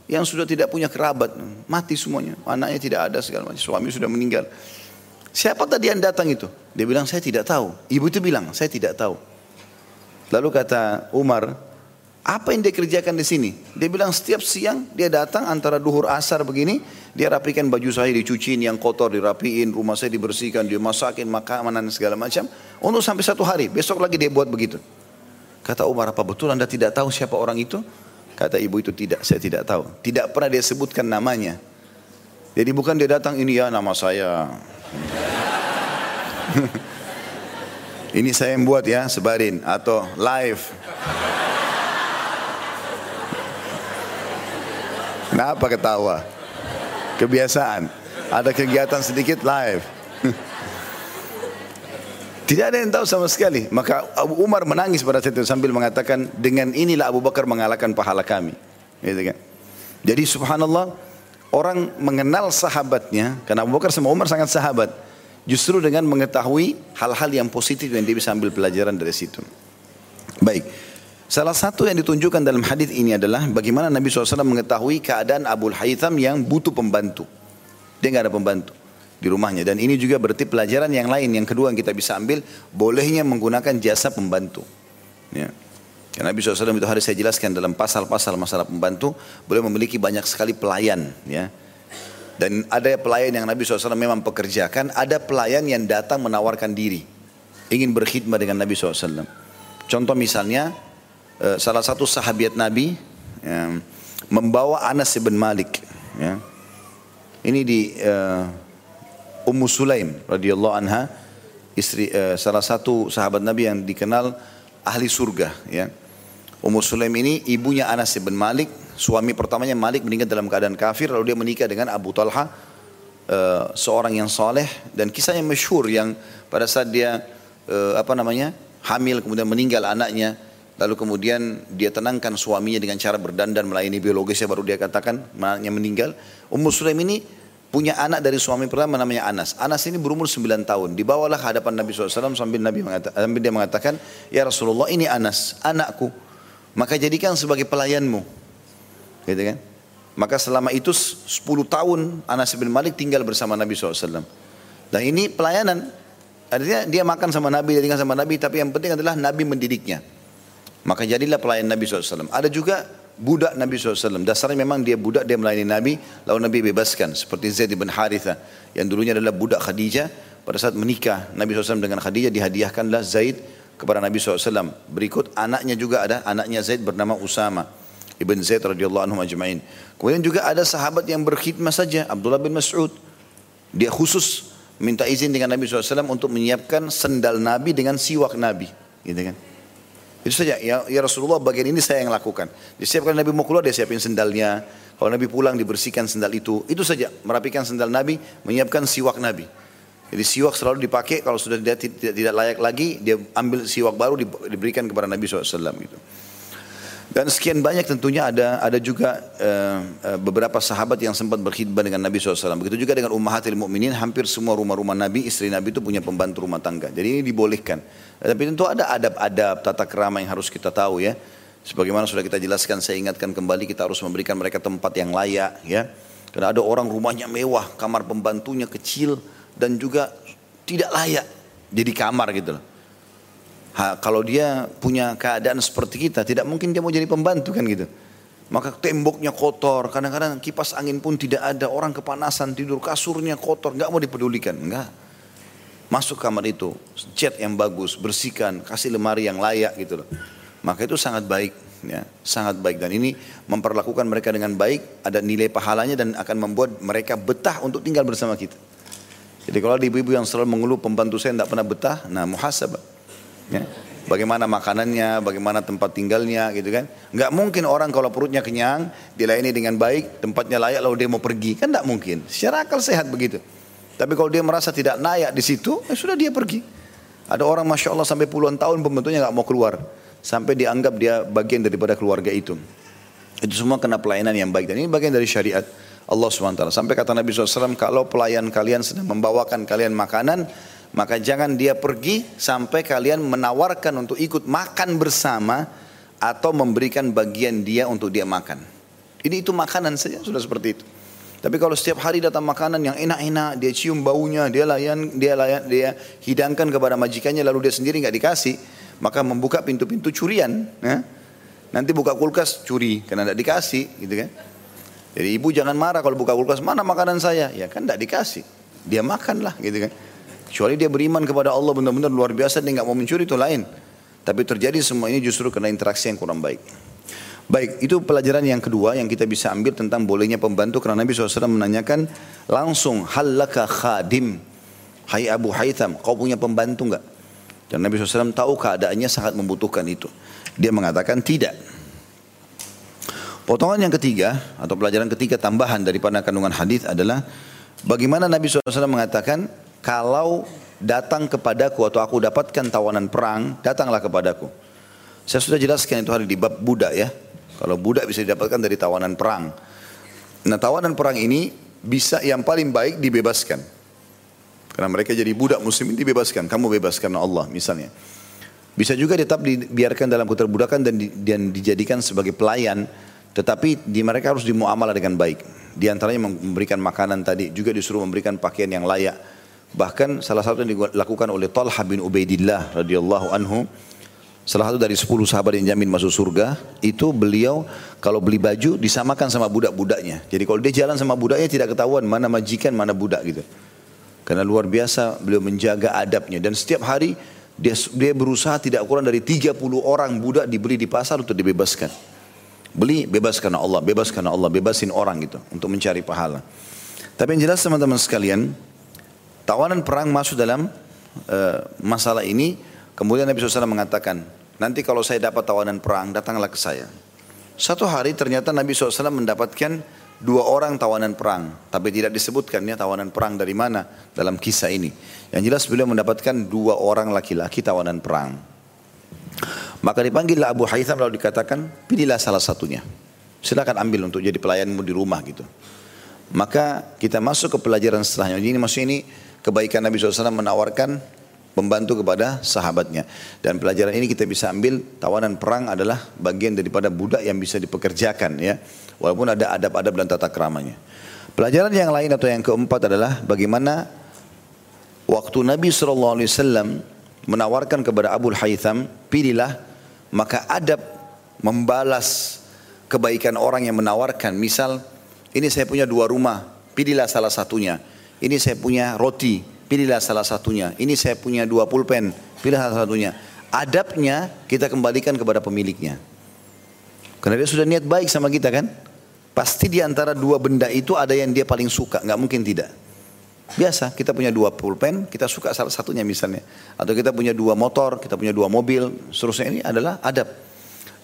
yang sudah tidak punya kerabat, mati semuanya, anaknya tidak ada segala macam, suami sudah meninggal. Siapa tadi yang datang itu? Dia bilang saya tidak tahu. Ibu itu bilang saya tidak tahu. Lalu kata Umar, apa yang dia kerjakan di sini? Dia bilang setiap siang dia datang antara duhur asar begini, dia rapikan baju saya, dicuciin yang kotor, dirapiin, rumah saya dibersihkan, dia masakin makanan segala macam. Untuk sampai satu hari, besok lagi dia buat begitu. Kata Umar, apa betul anda tidak tahu siapa orang itu? Kata ibu itu tidak, saya tidak tahu. Tidak pernah dia sebutkan namanya. Jadi bukan dia datang ini ya nama saya. ini saya yang buat ya, sebarin atau live. Kenapa ketawa? Kebiasaan. Ada kegiatan sedikit live. Tidak ada yang tahu sama sekali. Maka Abu Umar menangis pada saat itu sambil mengatakan, dengan inilah Abu Bakar mengalahkan pahala kami. Gitu kan? Jadi subhanallah, orang mengenal sahabatnya, karena Abu Bakar sama Umar sangat sahabat. Justru dengan mengetahui hal-hal yang positif yang dia bisa ambil pelajaran dari situ. Baik. Salah satu yang ditunjukkan dalam hadis ini adalah bagaimana Nabi SAW mengetahui keadaan Abu Haytham yang butuh pembantu. Dia nggak ada pembantu di rumahnya. Dan ini juga berarti pelajaran yang lain. Yang kedua yang kita bisa ambil, bolehnya menggunakan jasa pembantu. Ya. Karena Nabi SAW itu hari saya jelaskan dalam pasal-pasal masalah pembantu, beliau memiliki banyak sekali pelayan. ya. Dan ada pelayan yang Nabi SAW memang pekerjakan, ada pelayan yang datang menawarkan diri. Ingin berkhidmat dengan Nabi SAW. Contoh misalnya, eh, salah satu sahabat Nabi ya, membawa Anas bin Malik. Ya. Ini di uh, Ummu Sulaim radhiyallahu anha, istri uh, salah satu sahabat Nabi yang dikenal ahli surga. Ya. Ummu Sulaim ini ibunya Anas bin Malik, suami pertamanya Malik meninggal dalam keadaan kafir lalu dia menikah dengan Abu Talha uh, seorang yang soleh dan kisahnya masyhur yang pada saat dia uh, apa namanya hamil kemudian meninggal anaknya lalu kemudian dia tenangkan suaminya dengan cara berdandan melayani biologisnya baru dia katakan anaknya meninggal Ummu Sulaim ini punya anak dari suami pertama namanya Anas. Anas ini berumur 9 tahun. Dibawalah ke hadapan Nabi SAW sambil Nabi mengatakan, sambil dia mengatakan, Ya Rasulullah ini Anas, anakku maka jadikan sebagai pelayanmu. Gitu kan? Maka selama itu 10 tahun Anas bin Malik tinggal bersama Nabi SAW. Dan ini pelayanan. Artinya dia makan sama Nabi, dia tinggal sama Nabi, tapi yang penting adalah Nabi mendidiknya. Maka jadilah pelayan Nabi SAW. Ada juga budak Nabi SAW. Dasarnya memang dia budak, dia melayani Nabi, lalu Nabi bebaskan. Seperti Zaid bin Haritha, yang dulunya adalah budak Khadijah. Pada saat menikah Nabi SAW dengan Khadijah, dihadiahkanlah Zaid kepada Nabi SAW. Berikut anaknya juga ada, anaknya Zaid bernama Usama. Ibn Zaid radhiyallahu anhu ajma'in. Kemudian juga ada sahabat yang berkhidmat saja, Abdullah bin Mas'ud. Dia khusus minta izin dengan Nabi SAW untuk menyiapkan sendal Nabi dengan siwak Nabi. Gitu kan. Itu saja, ya, ya Rasulullah bagian ini saya yang lakukan. Disiapkan Nabi mau keluar, dia siapin sendalnya. Kalau Nabi pulang dibersihkan sendal itu. Itu saja, merapikan sendal Nabi, menyiapkan siwak Nabi. Jadi siwak selalu dipakai kalau sudah tidak, tidak, layak lagi dia ambil siwak baru diberikan kepada Nabi SAW gitu. Dan sekian banyak tentunya ada ada juga uh, uh, beberapa sahabat yang sempat berkhidmat dengan Nabi SAW. Begitu juga dengan ummahatil mukminin hampir semua rumah-rumah Nabi, istri Nabi itu punya pembantu rumah tangga. Jadi ini dibolehkan. Tapi tentu ada adab-adab, tata kerama yang harus kita tahu ya. Sebagaimana sudah kita jelaskan, saya ingatkan kembali kita harus memberikan mereka tempat yang layak ya. Karena ada orang rumahnya mewah, kamar pembantunya kecil, dan juga tidak layak jadi kamar gitu loh. Ha, kalau dia punya keadaan seperti kita, tidak mungkin dia mau jadi pembantu kan gitu. Maka temboknya kotor, kadang-kadang kipas angin pun tidak ada, orang kepanasan tidur kasurnya kotor, nggak mau dipedulikan, enggak. Masuk kamar itu, cat yang bagus, bersihkan, kasih lemari yang layak gitu loh. Maka itu sangat baik, ya, sangat baik dan ini memperlakukan mereka dengan baik, ada nilai pahalanya dan akan membuat mereka betah untuk tinggal bersama kita. Jadi kalau ada ibu-ibu yang selalu mengeluh pembantu saya tidak pernah betah, nah muhasabah. Ya. Bagaimana makanannya, bagaimana tempat tinggalnya gitu kan. Enggak mungkin orang kalau perutnya kenyang, dilayani dengan baik, tempatnya layak lalu dia mau pergi. Kan enggak mungkin. Secara akal sehat begitu. Tapi kalau dia merasa tidak layak di situ, ya sudah dia pergi. Ada orang Masya Allah sampai puluhan tahun pembantunya nggak mau keluar. Sampai dianggap dia bagian daripada keluarga itu. Itu semua kena pelayanan yang baik. Dan ini bagian dari syariat. Allah SWT. Sampai kata Nabi SAW, kalau pelayan kalian sedang membawakan kalian makanan, maka jangan dia pergi sampai kalian menawarkan untuk ikut makan bersama atau memberikan bagian dia untuk dia makan. Ini itu makanan saja sudah seperti itu. Tapi kalau setiap hari datang makanan yang enak-enak, dia cium baunya, dia layan, dia layan, dia hidangkan kepada majikannya, lalu dia sendiri nggak dikasih, maka membuka pintu-pintu curian. Ya. Nanti buka kulkas curi karena tidak dikasih, gitu kan? Jadi ibu jangan marah kalau buka kulkas, mana makanan saya? Ya kan tidak dikasih. Dia makan lah gitu kan. Kecuali dia beriman kepada Allah benar-benar luar biasa, dia nggak mau mencuri itu lain. Tapi terjadi semua ini justru karena interaksi yang kurang baik. Baik, itu pelajaran yang kedua yang kita bisa ambil tentang bolehnya pembantu karena Nabi SAW menanyakan langsung halaka khadim. Hai Abu Haytham, kau punya pembantu enggak? Dan Nabi SAW tahu keadaannya sangat membutuhkan itu. Dia mengatakan tidak. Potongan yang ketiga atau pelajaran ketiga tambahan daripada kandungan hadis adalah bagaimana Nabi SAW mengatakan kalau datang kepadaku atau aku dapatkan tawanan perang, datanglah kepadaku. Saya sudah jelaskan itu hari di bab budak ya. Kalau budak bisa didapatkan dari tawanan perang. Nah tawanan perang ini bisa yang paling baik dibebaskan. Karena mereka jadi budak muslimin dibebaskan. Kamu bebaskan Allah misalnya. Bisa juga tetap dibiarkan dalam keterbudakan dan, di, dan dijadikan sebagai pelayan tetapi di mereka harus dimuamalah dengan baik. Di antaranya memberikan makanan tadi, juga disuruh memberikan pakaian yang layak. Bahkan salah satu yang dilakukan oleh Talha bin Ubaidillah radhiyallahu anhu, salah satu dari 10 sahabat yang jamin masuk surga, itu beliau kalau beli baju disamakan sama budak-budaknya. Jadi kalau dia jalan sama budaknya tidak ketahuan mana majikan, mana budak gitu. Karena luar biasa beliau menjaga adabnya dan setiap hari dia, dia berusaha tidak kurang dari 30 orang budak dibeli di pasar untuk dibebaskan. Beli bebas karena Allah, bebas karena Allah, bebasin orang gitu untuk mencari pahala. Tapi yang jelas teman-teman sekalian, tawanan perang masuk dalam uh, masalah ini. Kemudian Nabi SAW mengatakan, nanti kalau saya dapat tawanan perang, datanglah ke saya. Satu hari ternyata Nabi SAW mendapatkan dua orang tawanan perang. Tapi tidak disebutkan ya tawanan perang dari mana dalam kisah ini. Yang jelas beliau mendapatkan dua orang laki-laki tawanan perang. Maka dipanggillah Abu Haytham lalu dikatakan, pilihlah salah satunya. Silakan ambil untuk jadi pelayanmu di rumah gitu. Maka kita masuk ke pelajaran setelahnya. Ini maksudnya ini kebaikan Nabi SAW menawarkan membantu kepada sahabatnya. Dan pelajaran ini kita bisa ambil tawanan perang adalah bagian daripada budak yang bisa dipekerjakan ya. Walaupun ada adab-adab dan tata keramanya. Pelajaran yang lain atau yang keempat adalah bagaimana waktu Nabi SAW menawarkan kepada Abu Haytham, pilihlah maka adab membalas kebaikan orang yang menawarkan. Misal, ini saya punya dua rumah, pilihlah salah satunya. Ini saya punya roti, pilihlah salah satunya. Ini saya punya dua pulpen, pilih salah satunya. Adabnya kita kembalikan kepada pemiliknya. Karena dia sudah niat baik sama kita kan? Pasti di antara dua benda itu ada yang dia paling suka, nggak mungkin tidak. Biasa, kita punya dua pulpen, kita suka salah satunya misalnya. Atau kita punya dua motor, kita punya dua mobil, seterusnya ini adalah adab.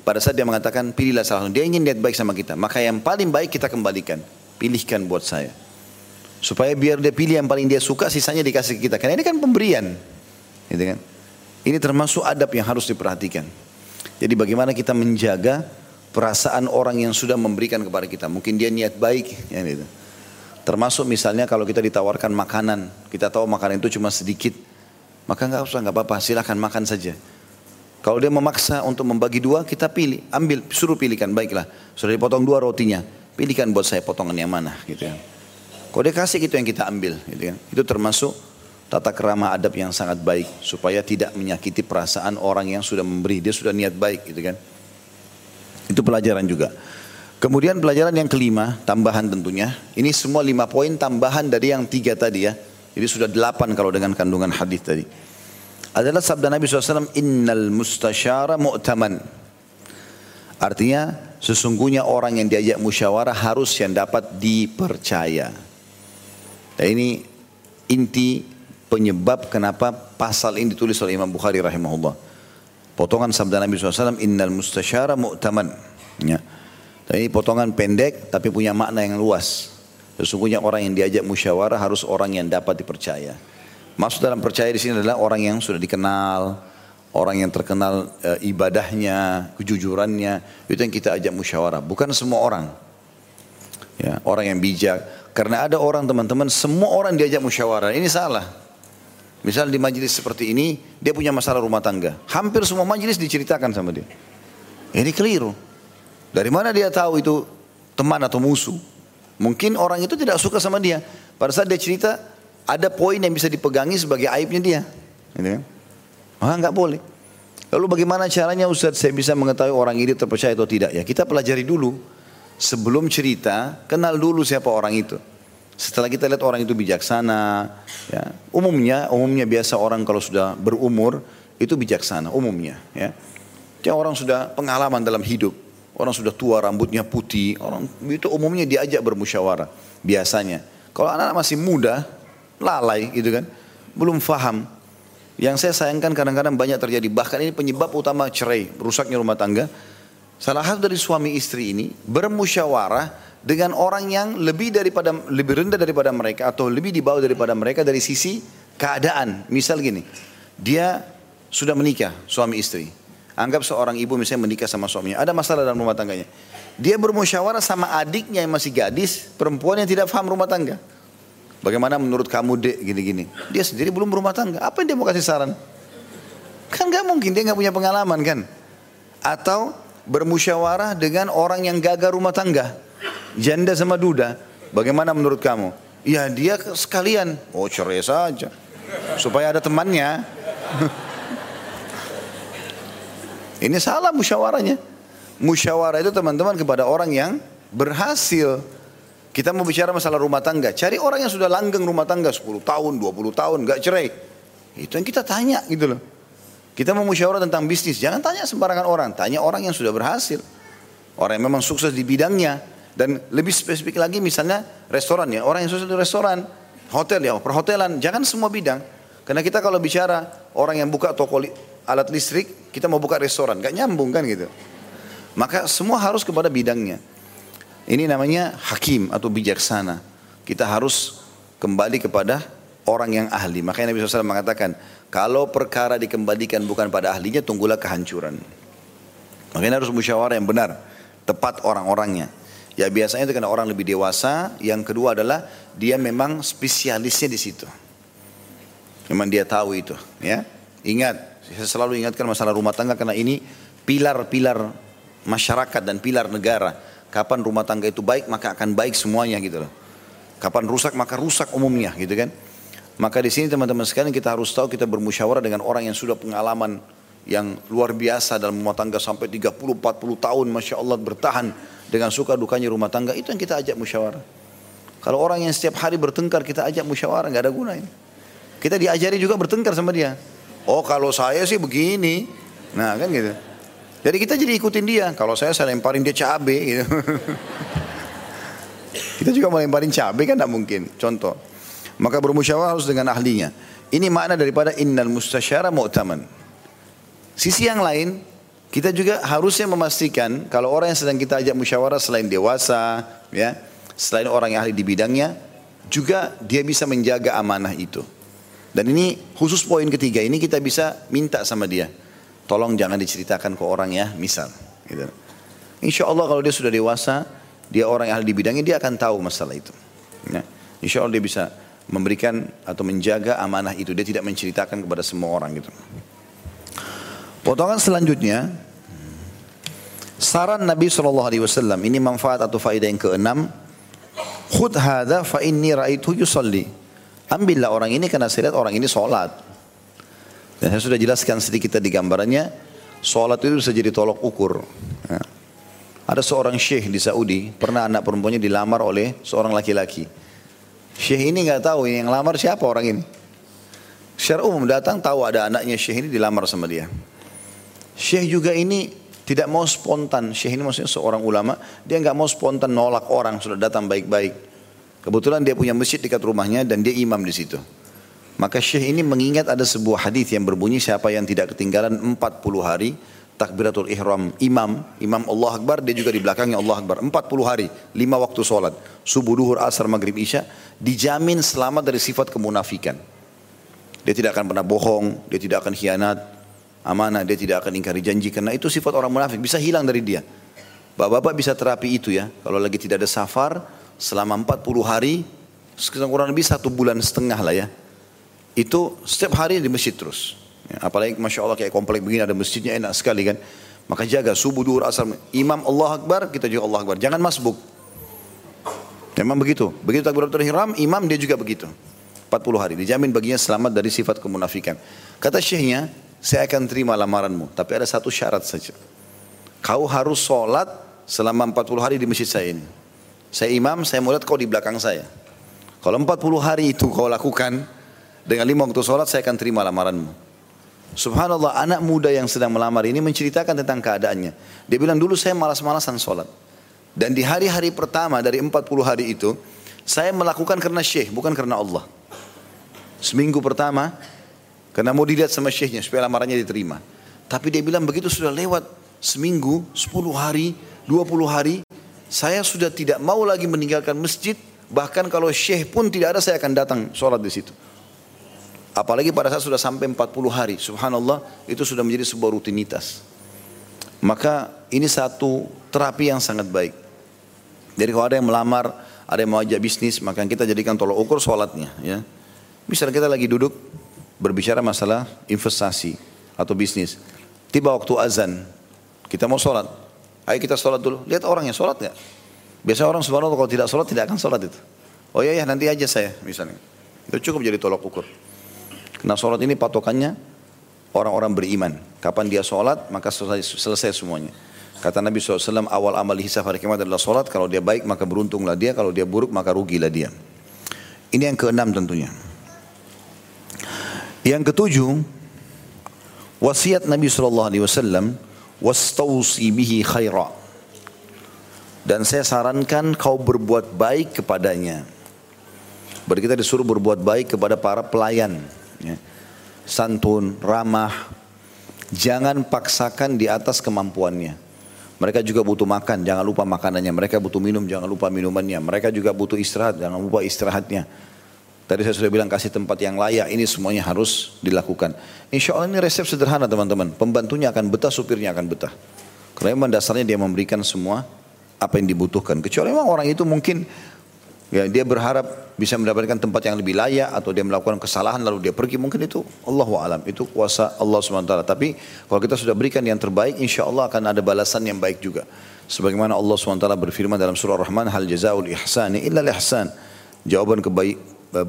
Pada saat dia mengatakan pilihlah salah satu, dia ingin lihat baik sama kita. Maka yang paling baik kita kembalikan, pilihkan buat saya. Supaya biar dia pilih yang paling dia suka, sisanya dikasih ke kita. Karena ini kan pemberian. Gitu kan? Ini termasuk adab yang harus diperhatikan. Jadi bagaimana kita menjaga perasaan orang yang sudah memberikan kepada kita. Mungkin dia niat baik. Ya gitu. Termasuk misalnya kalau kita ditawarkan makanan, kita tahu makanan itu cuma sedikit, maka nggak usah nggak apa-apa, silahkan makan saja. Kalau dia memaksa untuk membagi dua, kita pilih, ambil, suruh pilihkan, baiklah. Sudah dipotong dua rotinya, pilihkan buat saya potongan yang mana, gitu ya. Dia kasih itu yang kita ambil, gitu kan. Itu termasuk tata kerama adab yang sangat baik supaya tidak menyakiti perasaan orang yang sudah memberi, dia sudah niat baik, gitu kan. Itu pelajaran juga. Kemudian pelajaran yang kelima, tambahan tentunya. Ini semua lima poin tambahan dari yang tiga tadi ya. Jadi sudah delapan kalau dengan kandungan hadis tadi. Adalah sabda Nabi SAW, Innal mustasyara mu'taman. Artinya, sesungguhnya orang yang diajak musyawarah harus yang dapat dipercaya. Dan ini inti penyebab kenapa pasal ini ditulis oleh Imam Bukhari rahimahullah. Potongan sabda Nabi SAW, Innal mustasyara mu'taman. Ya. Dan ini potongan pendek tapi punya makna yang luas. Sesungguhnya orang yang diajak musyawarah harus orang yang dapat dipercaya. Maksud dalam percaya di sini adalah orang yang sudah dikenal, orang yang terkenal e, ibadahnya, kejujurannya, itu yang kita ajak musyawarah. Bukan semua orang. Ya, orang yang bijak. Karena ada orang teman-teman, semua orang diajak musyawarah. Ini salah. Misal di majelis seperti ini, dia punya masalah rumah tangga. Hampir semua majelis diceritakan sama dia. Ini keliru. Dari mana dia tahu itu teman atau musuh? Mungkin orang itu tidak suka sama dia. Pada saat dia cerita, ada poin yang bisa dipegangi sebagai aibnya dia. Gitu kan? Ah, nggak boleh. Lalu bagaimana caranya Ustaz saya bisa mengetahui orang ini terpercaya atau tidak? Ya kita pelajari dulu. Sebelum cerita, kenal dulu siapa orang itu. Setelah kita lihat orang itu bijaksana, ya, umumnya, umumnya biasa orang kalau sudah berumur itu bijaksana, umumnya. Ya, Dia orang sudah pengalaman dalam hidup, Orang sudah tua rambutnya putih, orang itu umumnya diajak bermusyawarah biasanya. Kalau anak-anak masih muda, lalai gitu kan, belum faham. Yang saya sayangkan kadang-kadang banyak terjadi, bahkan ini penyebab utama cerai, rusaknya rumah tangga. Salah satu dari suami istri ini bermusyawarah dengan orang yang lebih daripada lebih rendah daripada mereka atau lebih di bawah daripada mereka dari sisi keadaan. Misal gini, dia sudah menikah suami istri. Anggap seorang ibu misalnya menikah sama suaminya, ada masalah dalam rumah tangganya. Dia bermusyawarah sama adiknya yang masih gadis, perempuan yang tidak paham rumah tangga. Bagaimana menurut kamu dek gini-gini. Dia sendiri belum berumah tangga. Apa yang dia mau kasih saran? Kan gak mungkin dia gak punya pengalaman kan. Atau bermusyawarah dengan orang yang gagal rumah tangga. Janda sama duda. Bagaimana menurut kamu? Ya dia sekalian. Oh cerai saja. Supaya ada temannya. Ini salah musyawarahnya. Musyawarah itu teman-teman kepada orang yang berhasil. Kita mau bicara masalah rumah tangga. Cari orang yang sudah langgeng rumah tangga 10 tahun, 20 tahun, gak cerai. Itu yang kita tanya gitu loh. Kita mau musyawarah tentang bisnis. Jangan tanya sembarangan orang. Tanya orang yang sudah berhasil. Orang yang memang sukses di bidangnya. Dan lebih spesifik lagi misalnya restoran ya. Orang yang sukses di restoran. Hotel ya, perhotelan. Jangan semua bidang. Karena kita kalau bicara orang yang buka toko alat listrik, kita mau buka restoran, gak nyambung kan gitu. Maka semua harus kepada bidangnya. Ini namanya hakim atau bijaksana. Kita harus kembali kepada orang yang ahli. Makanya Nabi SAW mengatakan, kalau perkara dikembalikan bukan pada ahlinya, tunggulah kehancuran. Makanya harus musyawarah yang benar, tepat orang-orangnya. Ya biasanya itu karena orang lebih dewasa. Yang kedua adalah dia memang spesialisnya di situ. Memang dia tahu itu. Ya, ingat saya selalu ingatkan masalah rumah tangga karena ini pilar-pilar masyarakat dan pilar negara. Kapan rumah tangga itu baik maka akan baik semuanya gitu loh. Kapan rusak maka rusak umumnya gitu kan. Maka di sini teman-teman sekalian kita harus tahu kita bermusyawarah dengan orang yang sudah pengalaman yang luar biasa dalam rumah tangga sampai 30-40 tahun Masya Allah bertahan dengan suka dukanya rumah tangga itu yang kita ajak musyawarah. Kalau orang yang setiap hari bertengkar kita ajak musyawarah nggak ada gunanya. Kita diajari juga bertengkar sama dia. Oh kalau saya sih begini. Nah kan gitu. Jadi kita jadi ikutin dia. Kalau saya saya lemparin dia cabai gitu. kita juga mau lemparin cabai kan tidak mungkin. Contoh. Maka bermusyawarah harus dengan ahlinya. Ini makna daripada innal mustasyara mu'taman. Sisi yang lain, kita juga harusnya memastikan kalau orang yang sedang kita ajak musyawarah selain dewasa, ya, selain orang yang ahli di bidangnya, juga dia bisa menjaga amanah itu. Dan ini khusus poin ketiga ini kita bisa minta sama dia. Tolong jangan diceritakan ke orang ya, misal. Gitu. Insya Allah kalau dia sudah dewasa, dia orang yang ahli di bidangnya, dia akan tahu masalah itu. Ya. Insya Allah dia bisa memberikan atau menjaga amanah itu. Dia tidak menceritakan kepada semua orang gitu. Potongan selanjutnya, saran Nabi SAW, ini manfaat atau faedah yang keenam, Khud hadha fa inni ra'aitu yusalli. Ambillah orang ini karena saya lihat orang ini sholat. Dan saya sudah jelaskan sedikit tadi gambarannya. Sholat itu bisa jadi tolok ukur. Ya. Ada seorang syekh di Saudi, pernah anak perempuannya dilamar oleh seorang laki-laki. Syekh ini nggak tahu yang lamar siapa orang ini. Secara umum datang tahu ada anaknya syekh ini dilamar sama dia. Syekh juga ini tidak mau spontan. Syekh ini maksudnya seorang ulama, dia nggak mau spontan nolak orang sudah datang baik-baik. Kebetulan dia punya masjid dekat rumahnya dan dia imam di situ. Maka Syekh ini mengingat ada sebuah hadis yang berbunyi siapa yang tidak ketinggalan 40 hari takbiratul ihram imam, imam Allah Akbar, dia juga di belakangnya Allah Akbar. 40 hari, 5 waktu sholat, subuh, duhur, asar, maghrib, isya, dijamin selamat dari sifat kemunafikan. Dia tidak akan pernah bohong, dia tidak akan khianat, amanah, dia tidak akan ingkari janji, karena itu sifat orang munafik, bisa hilang dari dia. Bapak-bapak bisa terapi itu ya, kalau lagi tidak ada safar, selama 40 hari, kurang lebih satu bulan setengah lah ya. Itu setiap hari di masjid terus. Ya, apalagi Masya Allah kayak komplek begini ada masjidnya enak sekali kan. Maka jaga subuh, duhur, asar. Imam Allah Akbar, kita juga Allah Akbar. Jangan masbuk. Memang begitu. Begitu takbiratul ihram, imam dia juga begitu. 40 hari. Dijamin baginya selamat dari sifat kemunafikan. Kata syekhnya, saya akan terima lamaranmu. Tapi ada satu syarat saja. Kau harus sholat selama 40 hari di masjid saya ini. Saya imam, saya mau lihat kau di belakang saya. Kalau 40 hari itu kau lakukan, dengan lima waktu sholat saya akan terima lamaranmu. Subhanallah anak muda yang sedang melamar ini menceritakan tentang keadaannya. Dia bilang dulu saya malas-malasan sholat. Dan di hari-hari pertama dari 40 hari itu, saya melakukan karena syekh, bukan karena Allah. Seminggu pertama, karena mau dilihat sama syekhnya supaya lamarannya diterima. Tapi dia bilang begitu sudah lewat seminggu, 10 hari, 20 hari, saya sudah tidak mau lagi meninggalkan masjid, bahkan kalau syekh pun tidak ada saya akan datang sholat di situ. Apalagi pada saat sudah sampai 40 hari, subhanallah itu sudah menjadi sebuah rutinitas. Maka ini satu terapi yang sangat baik. Jadi kalau ada yang melamar, ada yang mau ajak bisnis, maka kita jadikan tolok ukur sholatnya. Ya. Misalnya kita lagi duduk berbicara masalah investasi atau bisnis. Tiba waktu azan, kita mau sholat. Ayo kita sholat dulu. Lihat orangnya sholat nggak? Biasa orang subhanallah kalau tidak sholat tidak akan sholat itu. Oh iya ya nanti aja saya misalnya. Itu cukup jadi tolak ukur. Karena sholat ini patokannya orang-orang beriman. Kapan dia sholat, maka selesai, selesai semuanya. Kata Nabi SAW, awal amal hisab hari kiamat adalah sholat. Kalau dia baik, maka beruntunglah dia. Kalau dia buruk, maka rugilah dia. Ini yang keenam tentunya. Yang ketujuh, wasiat Nabi SAW, wastausi bihi khaira. Dan saya sarankan kau berbuat baik kepadanya. Berarti kita disuruh berbuat baik kepada para pelayan. Ya. Santun, ramah. Jangan paksakan di atas kemampuannya. Mereka juga butuh makan, jangan lupa makanannya. Mereka butuh minum, jangan lupa minumannya. Mereka juga butuh istirahat, jangan lupa istirahatnya. Tadi saya sudah bilang kasih tempat yang layak, ini semuanya harus dilakukan. Insya Allah ini resep sederhana teman-teman. Pembantunya akan betah, supirnya akan betah. Karena memang dasarnya dia memberikan semua apa yang dibutuhkan. Kecuali memang orang itu mungkin Ya, dia berharap bisa mendapatkan tempat yang lebih layak atau dia melakukan kesalahan lalu dia pergi mungkin itu Allah alam itu kuasa Allah swt. Tapi kalau kita sudah berikan yang terbaik, insya Allah akan ada balasan yang baik juga. Sebagaimana Allah swt berfirman dalam surah Rahman, hal jazaul ihsani illa ihsan. Jawaban kebaik,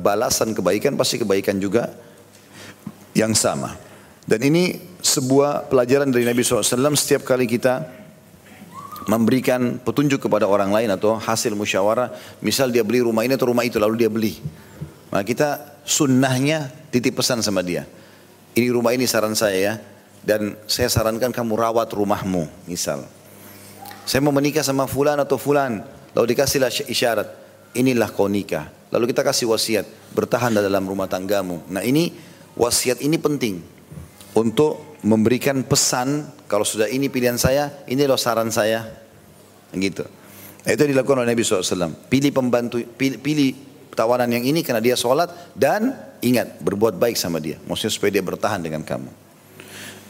balasan kebaikan pasti kebaikan juga yang sama. Dan ini sebuah pelajaran dari Nabi SAW setiap kali kita memberikan petunjuk kepada orang lain atau hasil musyawarah. Misal dia beli rumah ini atau rumah itu lalu dia beli. Maka kita sunnahnya titip pesan sama dia. Ini rumah ini saran saya ya. Dan saya sarankan kamu rawat rumahmu misal. Saya mau menikah sama fulan atau fulan. Lalu dikasihlah isyarat. Inilah kau nikah. Lalu kita kasih wasiat. Bertahan dalam rumah tanggamu. Nah ini wasiat ini penting. Untuk memberikan pesan kalau sudah ini pilihan saya, ini loh saran saya. Gitu. Nah, itu dilakukan oleh Nabi SAW. Pilih pembantu, pilih, pilih tawanan yang ini karena dia sholat dan ingat berbuat baik sama dia. Maksudnya supaya dia bertahan dengan kamu.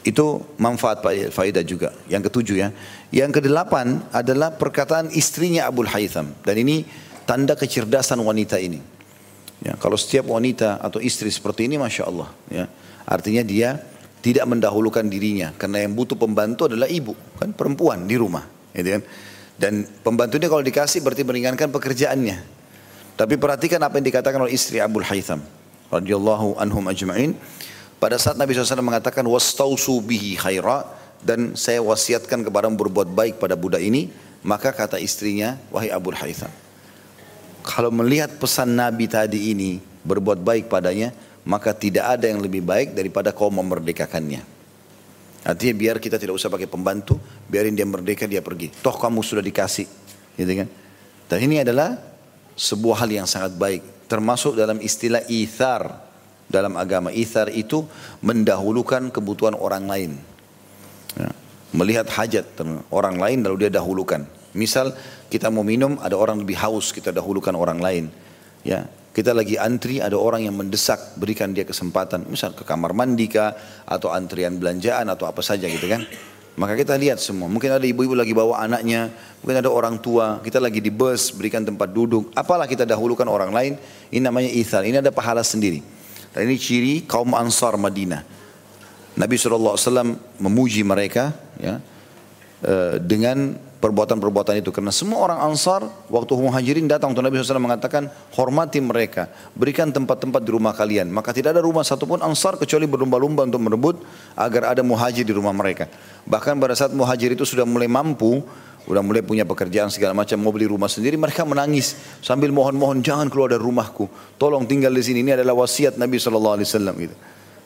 Itu manfaat faedah juga. Yang ketujuh ya. Yang kedelapan adalah perkataan istrinya Abu Haytham. Dan ini tanda kecerdasan wanita ini. Ya, kalau setiap wanita atau istri seperti ini, masya Allah. Ya, artinya dia tidak mendahulukan dirinya karena yang butuh pembantu adalah ibu kan perempuan di rumah gitu kan. Dan pembantunya kalau dikasih berarti meringankan pekerjaannya. Tapi perhatikan apa yang dikatakan oleh istri Abu Haytham radhiyallahu anhum ajma'in. Pada saat Nabi SAW mengatakan wastausu bihi khaira dan saya wasiatkan kepada berbuat baik pada budak ini maka kata istrinya wahai Abu Haytham kalau melihat pesan Nabi tadi ini berbuat baik padanya maka tidak ada yang lebih baik daripada kau memerdekakannya. Artinya biar kita tidak usah pakai pembantu, biarin dia merdeka dia pergi. Toh kamu sudah dikasih, gitu kan? Dan ini adalah sebuah hal yang sangat baik, termasuk dalam istilah ithar dalam agama. Ithar itu mendahulukan kebutuhan orang lain. Ya. Melihat hajat orang lain lalu dia dahulukan. Misal kita mau minum, ada orang lebih haus, kita dahulukan orang lain. Ya, kita lagi antri, ada orang yang mendesak, berikan dia kesempatan. Misal ke kamar mandi kah, atau antrian belanjaan, atau apa saja gitu kan. Maka kita lihat semua. Mungkin ada ibu-ibu lagi bawa anaknya, mungkin ada orang tua, kita lagi di bus, berikan tempat duduk. Apalah kita dahulukan orang lain, ini namanya ithal. Ini ada pahala sendiri. Dan ini ciri kaum Ansar Madinah. Nabi SAW memuji mereka ya, eh, dengan perbuatan-perbuatan itu. Karena semua orang Ansar waktu muhajirin datang untuk Nabi SAW mengatakan hormati mereka, berikan tempat-tempat di rumah kalian. Maka tidak ada rumah satupun Ansar kecuali berlumba-lumba untuk merebut agar ada muhajir di rumah mereka. Bahkan pada saat muhajir itu sudah mulai mampu, sudah mulai punya pekerjaan segala macam, mau beli rumah sendiri, mereka menangis sambil mohon-mohon jangan keluar dari rumahku, tolong tinggal di sini. Ini adalah wasiat Nabi SAW gitu.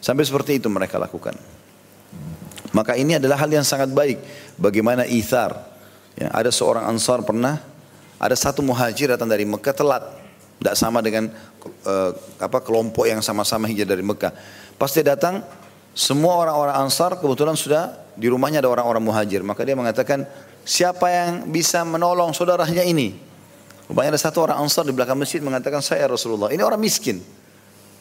Sampai seperti itu mereka lakukan. Maka ini adalah hal yang sangat baik. Bagaimana ithar, Ya, ada seorang ansar pernah, ada satu muhajir datang dari Mekah telat. Tidak sama dengan uh, apa kelompok yang sama-sama hijrah dari Mekah. Pas dia datang, semua orang-orang ansar kebetulan sudah di rumahnya ada orang-orang muhajir. Maka dia mengatakan, siapa yang bisa menolong saudaranya ini? Rupanya ada satu orang ansar di belakang masjid mengatakan, saya Rasulullah. Ini orang miskin.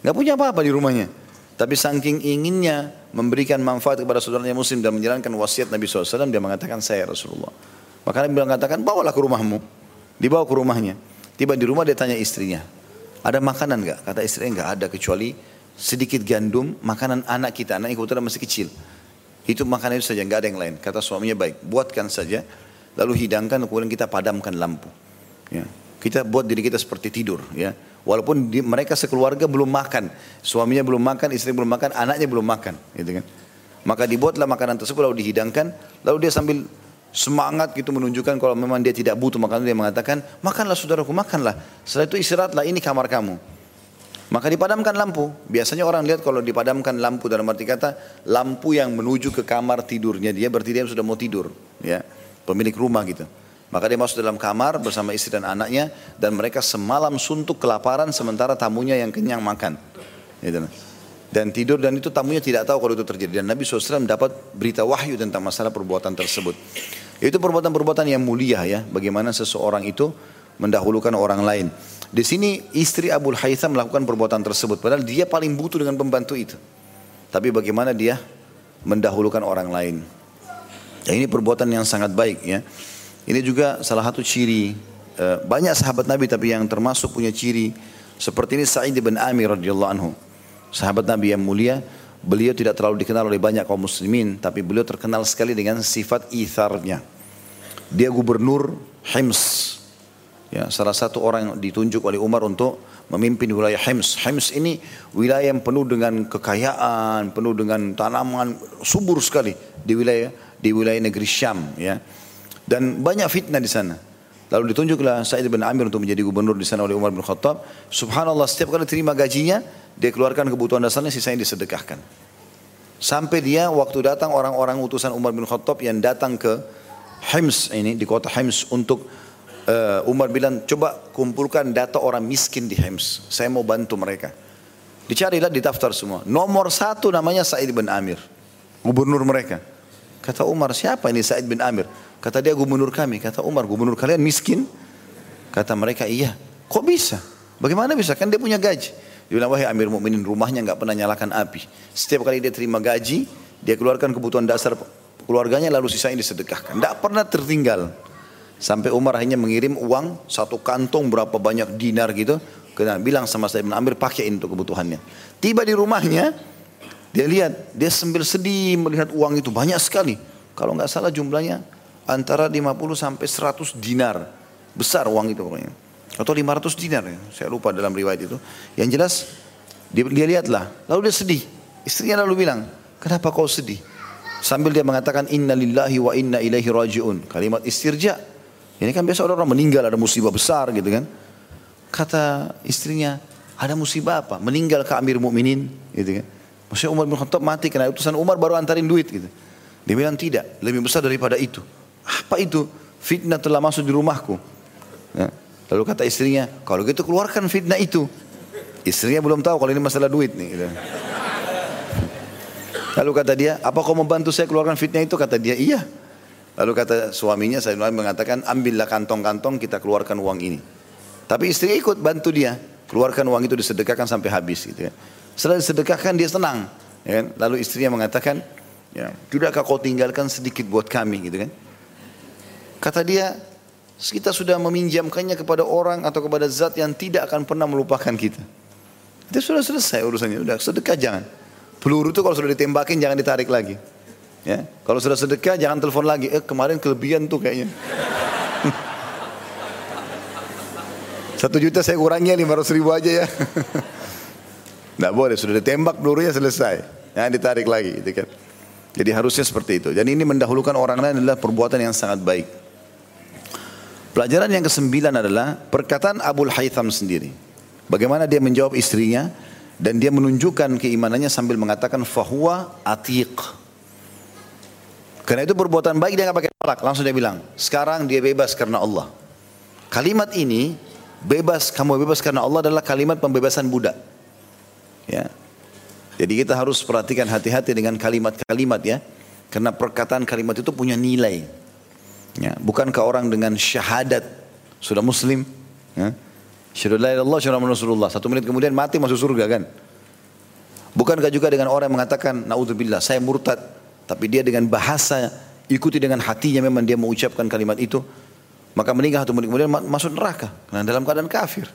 Nggak punya apa-apa di rumahnya. Tapi saking inginnya memberikan manfaat kepada saudaranya muslim dan menjalankan wasiat Nabi SAW, dia mengatakan saya Rasulullah. Maka Nabi bilang katakan bawalah ke rumahmu. Dibawa ke rumahnya. Tiba di rumah dia tanya istrinya. Ada makanan enggak? Kata istrinya enggak ada kecuali sedikit gandum, makanan anak kita. Anak kebetulan masih kecil. Itu makanan itu saja, enggak ada yang lain. Kata suaminya baik, buatkan saja. Lalu hidangkan, kemudian kita padamkan lampu. Ya. Kita buat diri kita seperti tidur. Ya. Walaupun di, mereka sekeluarga belum makan. Suaminya belum makan, istri belum makan, anaknya belum makan. Gitu kan. Maka dibuatlah makanan tersebut lalu dihidangkan, lalu dia sambil semangat gitu menunjukkan kalau memang dia tidak butuh makanan dia mengatakan, "Makanlah saudaraku, makanlah. Setelah itu istirahatlah, ini kamar kamu." Maka dipadamkan lampu. Biasanya orang lihat kalau dipadamkan lampu dalam arti kata lampu yang menuju ke kamar tidurnya dia berarti dia sudah mau tidur, ya. Pemilik rumah gitu. Maka dia masuk dalam kamar bersama istri dan anaknya dan mereka semalam suntuk kelaparan sementara tamunya yang kenyang makan. Gitu dan tidur dan itu tamunya tidak tahu kalau itu terjadi dan Nabi SAW dapat berita wahyu tentang masalah perbuatan tersebut itu perbuatan-perbuatan yang mulia ya bagaimana seseorang itu mendahulukan orang lain. Di sini istri Abu Haytham melakukan perbuatan tersebut padahal dia paling butuh dengan pembantu itu. Tapi bagaimana dia mendahulukan orang lain? Ya, ini perbuatan yang sangat baik ya. Ini juga salah satu ciri eh, banyak sahabat Nabi tapi yang termasuk punya ciri seperti ini Sa'id bin Amir radhiyallahu anhu. Sahabat Nabi yang mulia, beliau tidak terlalu dikenal oleh banyak kaum muslimin, tapi beliau terkenal sekali dengan sifat itharnya. Dia gubernur Hims. Ya, salah satu orang yang ditunjuk oleh Umar untuk memimpin wilayah Hims. Hims ini wilayah yang penuh dengan kekayaan, penuh dengan tanaman, subur sekali di wilayah di wilayah negeri Syam, ya. Dan banyak fitnah di sana. Lalu ditunjuklah Sa'id bin Amir untuk menjadi gubernur di sana oleh Umar bin Khattab. Subhanallah setiap kali terima gajinya, dia keluarkan kebutuhan dasarnya, sisanya disedekahkan. Sampai dia waktu datang orang-orang utusan Umar bin Khattab yang datang ke Hims ini, di kota Hims untuk uh, Umar bilang, coba kumpulkan data orang miskin di Hims. Saya mau bantu mereka. Dicarilah, ditaftar semua. Nomor satu namanya Sa'id bin Amir. Gubernur mereka. Kata Umar, siapa ini Sa'id bin Amir? Kata dia gubernur kami. Kata Umar, gubernur kalian miskin? Kata mereka, iya. Kok bisa? Bagaimana bisa? Kan dia punya gaji. Dia bilang, wahai Amir Mukminin, rumahnya nggak pernah nyalakan api. Setiap kali dia terima gaji, dia keluarkan kebutuhan dasar keluarganya lalu sisanya disedekahkan. Tidak pernah tertinggal. Sampai Umar akhirnya mengirim uang satu kantong berapa banyak dinar gitu. Kena bilang sama saya Amir pakai untuk kebutuhannya. Tiba di rumahnya, dia lihat, dia sambil sedih melihat uang itu banyak sekali. Kalau nggak salah jumlahnya antara 50 sampai 100 dinar. Besar uang itu pokoknya. Atau 500 dinar ya. Saya lupa dalam riwayat itu. Yang jelas dia, dia lihatlah. Lalu dia sedih. Istrinya lalu bilang, kenapa kau sedih? Sambil dia mengatakan inna lillahi wa inna ilaihi rajiun. Kalimat istirja. Ini kan biasa orang, orang meninggal ada musibah besar gitu kan. Kata istrinya, ada musibah apa? Meninggal ke Amir Mukminin gitu kan. Maksudnya Umar bin Khattab mati karena utusan Umar baru antarin duit gitu. Dia bilang tidak, lebih besar daripada itu. Apa itu? Fitnah telah masuk di rumahku. Ya. Lalu kata istrinya, kalau gitu keluarkan fitnah itu. Istrinya belum tahu kalau ini masalah duit nih. Gitu. Lalu kata dia, apa kau membantu saya keluarkan fitnah itu? Kata dia, iya. Lalu kata suaminya, saya mengatakan, ambillah kantong-kantong kita keluarkan uang ini. Tapi istri ikut bantu dia. Keluarkan uang itu disedekahkan sampai habis. Gitu ya. Setelah disedekahkan dia senang. Ya kan? Lalu istrinya mengatakan, ya, tidakkah kau tinggalkan sedikit buat kami gitu kan? Kata dia, kita sudah meminjamkannya kepada orang atau kepada zat yang tidak akan pernah melupakan kita. Itu sudah selesai urusannya, sudah sedekah jangan. Peluru itu kalau sudah ditembakin jangan ditarik lagi. Ya, kalau sudah sedekah jangan telepon lagi. Eh kemarin kelebihan tuh kayaknya. Satu juta saya kurangnya lima ratus ribu aja ya. Tidak boleh, sudah ditembak pelurunya selesai. Jangan ditarik lagi. Gitu kan. Jadi harusnya seperti itu. Dan ini mendahulukan orang lain adalah perbuatan yang sangat baik. Pelajaran yang kesembilan adalah perkataan Abu Haytham sendiri. Bagaimana dia menjawab istrinya dan dia menunjukkan keimanannya sambil mengatakan fahuwa atiq. Karena itu perbuatan baik dia nggak pakai tolak, langsung dia bilang, sekarang dia bebas karena Allah. Kalimat ini bebas, kamu bebas karena Allah adalah kalimat pembebasan budak. Ya. Jadi kita harus perhatikan hati-hati dengan kalimat-kalimat ya. Karena perkataan kalimat itu punya nilai. Ya, bukankah orang dengan syahadat sudah muslim? Ya? Syahadu la ilallah Rasulullah. Satu menit kemudian mati masuk surga kan? Bukankah juga dengan orang yang mengatakan naudzubillah saya murtad tapi dia dengan bahasa ikuti dengan hatinya memang dia mengucapkan kalimat itu maka meninggal satu menit kemudian masuk neraka karena dalam keadaan kafir.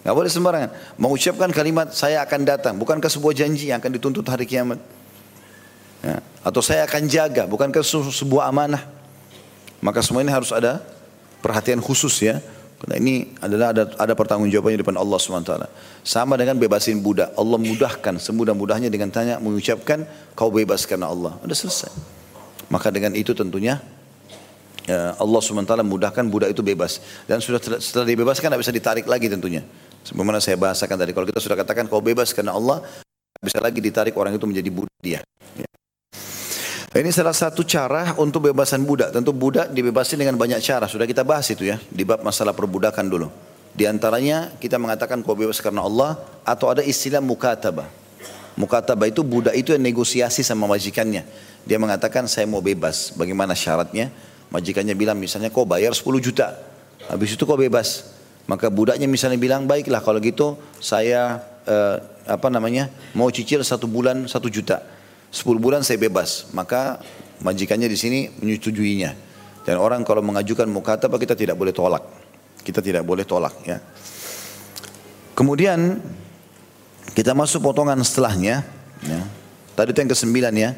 Gak boleh sembarangan. Mengucapkan kalimat saya akan datang. Bukankah sebuah janji yang akan dituntut hari kiamat? Ya. Atau saya akan jaga. Bukankah sebuah amanah? Maka semua ini harus ada perhatian khusus ya. Karena ini adalah ada, ada pertanggungjawabannya di depan Allah SWT. Sama dengan bebasin budak. Allah mudahkan semudah-mudahnya dengan tanya mengucapkan kau bebas karena Allah. Sudah selesai. Maka dengan itu tentunya ya, Allah SWT mudahkan budak itu bebas. Dan sudah setelah dibebaskan tidak bisa ditarik lagi tentunya. Sebagaimana saya bahasakan tadi. Kalau kita sudah katakan kau bebas karena Allah, bisa lagi ditarik orang itu menjadi budak dia. Ya. Ini salah satu cara untuk bebasan budak. Tentu budak dibebasin dengan banyak cara. Sudah kita bahas itu ya. Di bab masalah perbudakan dulu. Di antaranya kita mengatakan kau bebas karena Allah. Atau ada istilah mukatabah. Mukatabah itu budak itu yang negosiasi sama majikannya. Dia mengatakan saya mau bebas. Bagaimana syaratnya? Majikannya bilang misalnya kau bayar 10 juta. Habis itu kau bebas. Maka budaknya misalnya bilang baiklah kalau gitu saya eh, apa namanya mau cicil satu bulan satu juta. 10 bulan saya bebas. Maka majikannya di sini menyetujuinya. Dan orang kalau mengajukan mukataba kita tidak boleh tolak. Kita tidak boleh tolak ya. Kemudian kita masuk potongan setelahnya. Ya. Tadi itu yang ke sembilan ya.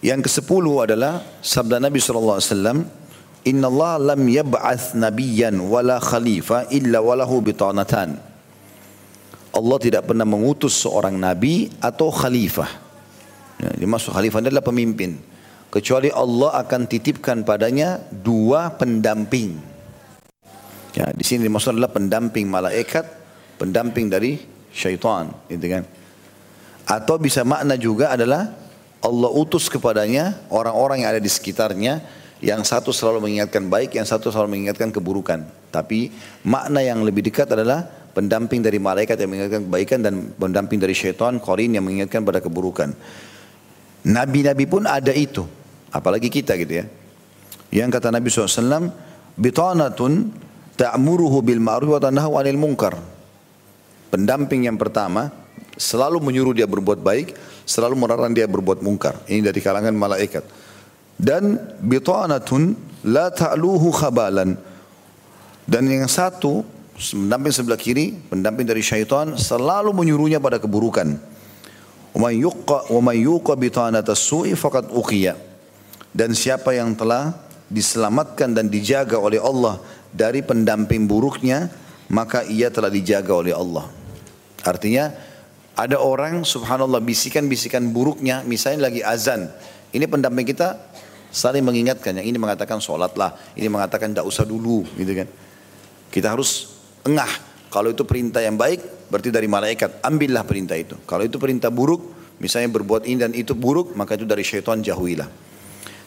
Yang ke sepuluh adalah sabda Nabi SAW. Inna Allah lam yab'ath nabiyan wala khalifa illa walahu bitanatan. Allah tidak pernah mengutus seorang nabi atau khalifah Ya, dimaksud khalifah adalah pemimpin. Kecuali Allah akan titipkan padanya dua pendamping. Ya, di sini dimaksud adalah pendamping malaikat, pendamping dari syaitan, gitu kan. Atau bisa makna juga adalah Allah utus kepadanya orang-orang yang ada di sekitarnya yang satu selalu mengingatkan baik, yang satu selalu mengingatkan keburukan. Tapi makna yang lebih dekat adalah pendamping dari malaikat yang mengingatkan kebaikan dan pendamping dari syaitan, korin yang mengingatkan pada keburukan. Nabi-nabi pun ada itu. Apalagi kita gitu ya. Yang kata Nabi SAW, Bitanatun ta'muruhu bil ma'ruf wa tanahu anil munkar. Pendamping yang pertama, selalu menyuruh dia berbuat baik, selalu melarang dia berbuat mungkar. Ini dari kalangan malaikat. Dan bitanatun la ta'luhu khabalan. Dan yang satu, pendamping sebelah kiri, pendamping dari syaitan, selalu menyuruhnya pada keburukan. Dan siapa yang telah diselamatkan dan dijaga oleh Allah dari pendamping buruknya, maka ia telah dijaga oleh Allah. Artinya ada orang subhanallah bisikan-bisikan buruknya, misalnya lagi azan. Ini pendamping kita saling mengingatkan. Yang ini mengatakan sholatlah, ini mengatakan tidak usah dulu, gitu kan. Kita harus engah. Kalau itu perintah yang baik, berarti dari malaikat. Ambillah perintah itu. Kalau itu perintah buruk, misalnya berbuat ini dan itu buruk, maka itu dari syaitan jauhilah.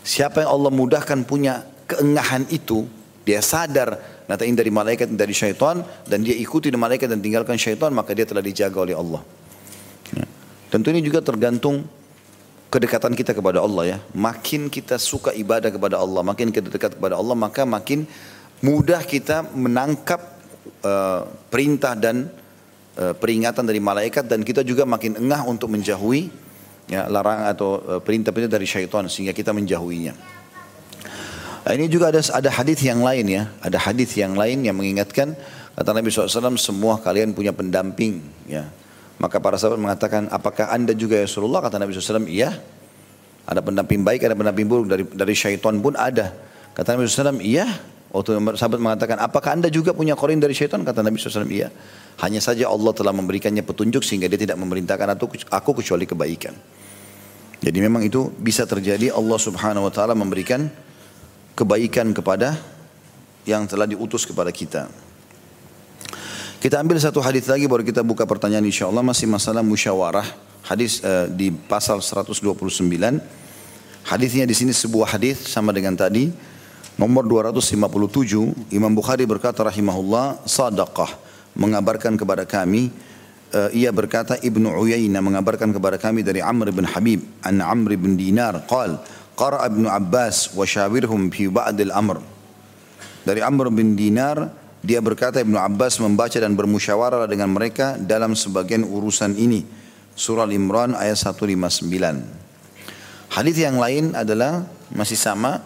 Siapa yang Allah mudahkan punya keengahan itu, dia sadar nanti ini dari malaikat dan dari syaitan dan dia ikuti dari malaikat dan tinggalkan syaitan, maka dia telah dijaga oleh Allah. Ya. Tentu ini juga tergantung kedekatan kita kepada Allah ya. Makin kita suka ibadah kepada Allah, makin kita dekat kepada Allah, maka makin mudah kita menangkap uh, perintah dan peringatan dari malaikat dan kita juga makin engah untuk menjauhi ya, larangan atau uh, perintah-perintah dari syaitan sehingga kita menjauhinya. Nah, ini juga ada ada hadis yang lain ya, ada hadis yang lain yang mengingatkan kata Nabi SAW semua kalian punya pendamping ya. Maka para sahabat mengatakan apakah anda juga ya Rasulullah kata Nabi SAW iya. Ada pendamping baik, ada pendamping buruk dari dari syaitan pun ada. Kata Nabi SAW iya. Waktu sahabat mengatakan, apakah anda juga punya korin dari syaitan? Kata Nabi SAW, iya. Hanya saja Allah telah memberikannya petunjuk sehingga dia tidak memerintahkan aku kecuali kebaikan. Jadi memang itu bisa terjadi Allah subhanahu wa ta'ala memberikan kebaikan kepada yang telah diutus kepada kita. Kita ambil satu hadis lagi baru kita buka pertanyaan insya Allah masih masalah musyawarah hadis uh, di pasal 129. Hadisnya di sini sebuah hadis sama dengan tadi Nomor 257 Imam Bukhari berkata rahimahullah sadaqah. Mengabarkan kepada kami uh, ia berkata Ibnu Uyainah mengabarkan kepada kami dari Amr bin Habib an Amr bin Dinar qal qara Ibnu Abbas wa syawirhum fi ba'd al-amr dari Amr bin Dinar dia berkata Ibnu Abbas membaca dan bermusyawarah dengan mereka dalam sebagian urusan ini. Surah Al-Imran ayat 159 Hadis yang lain adalah masih sama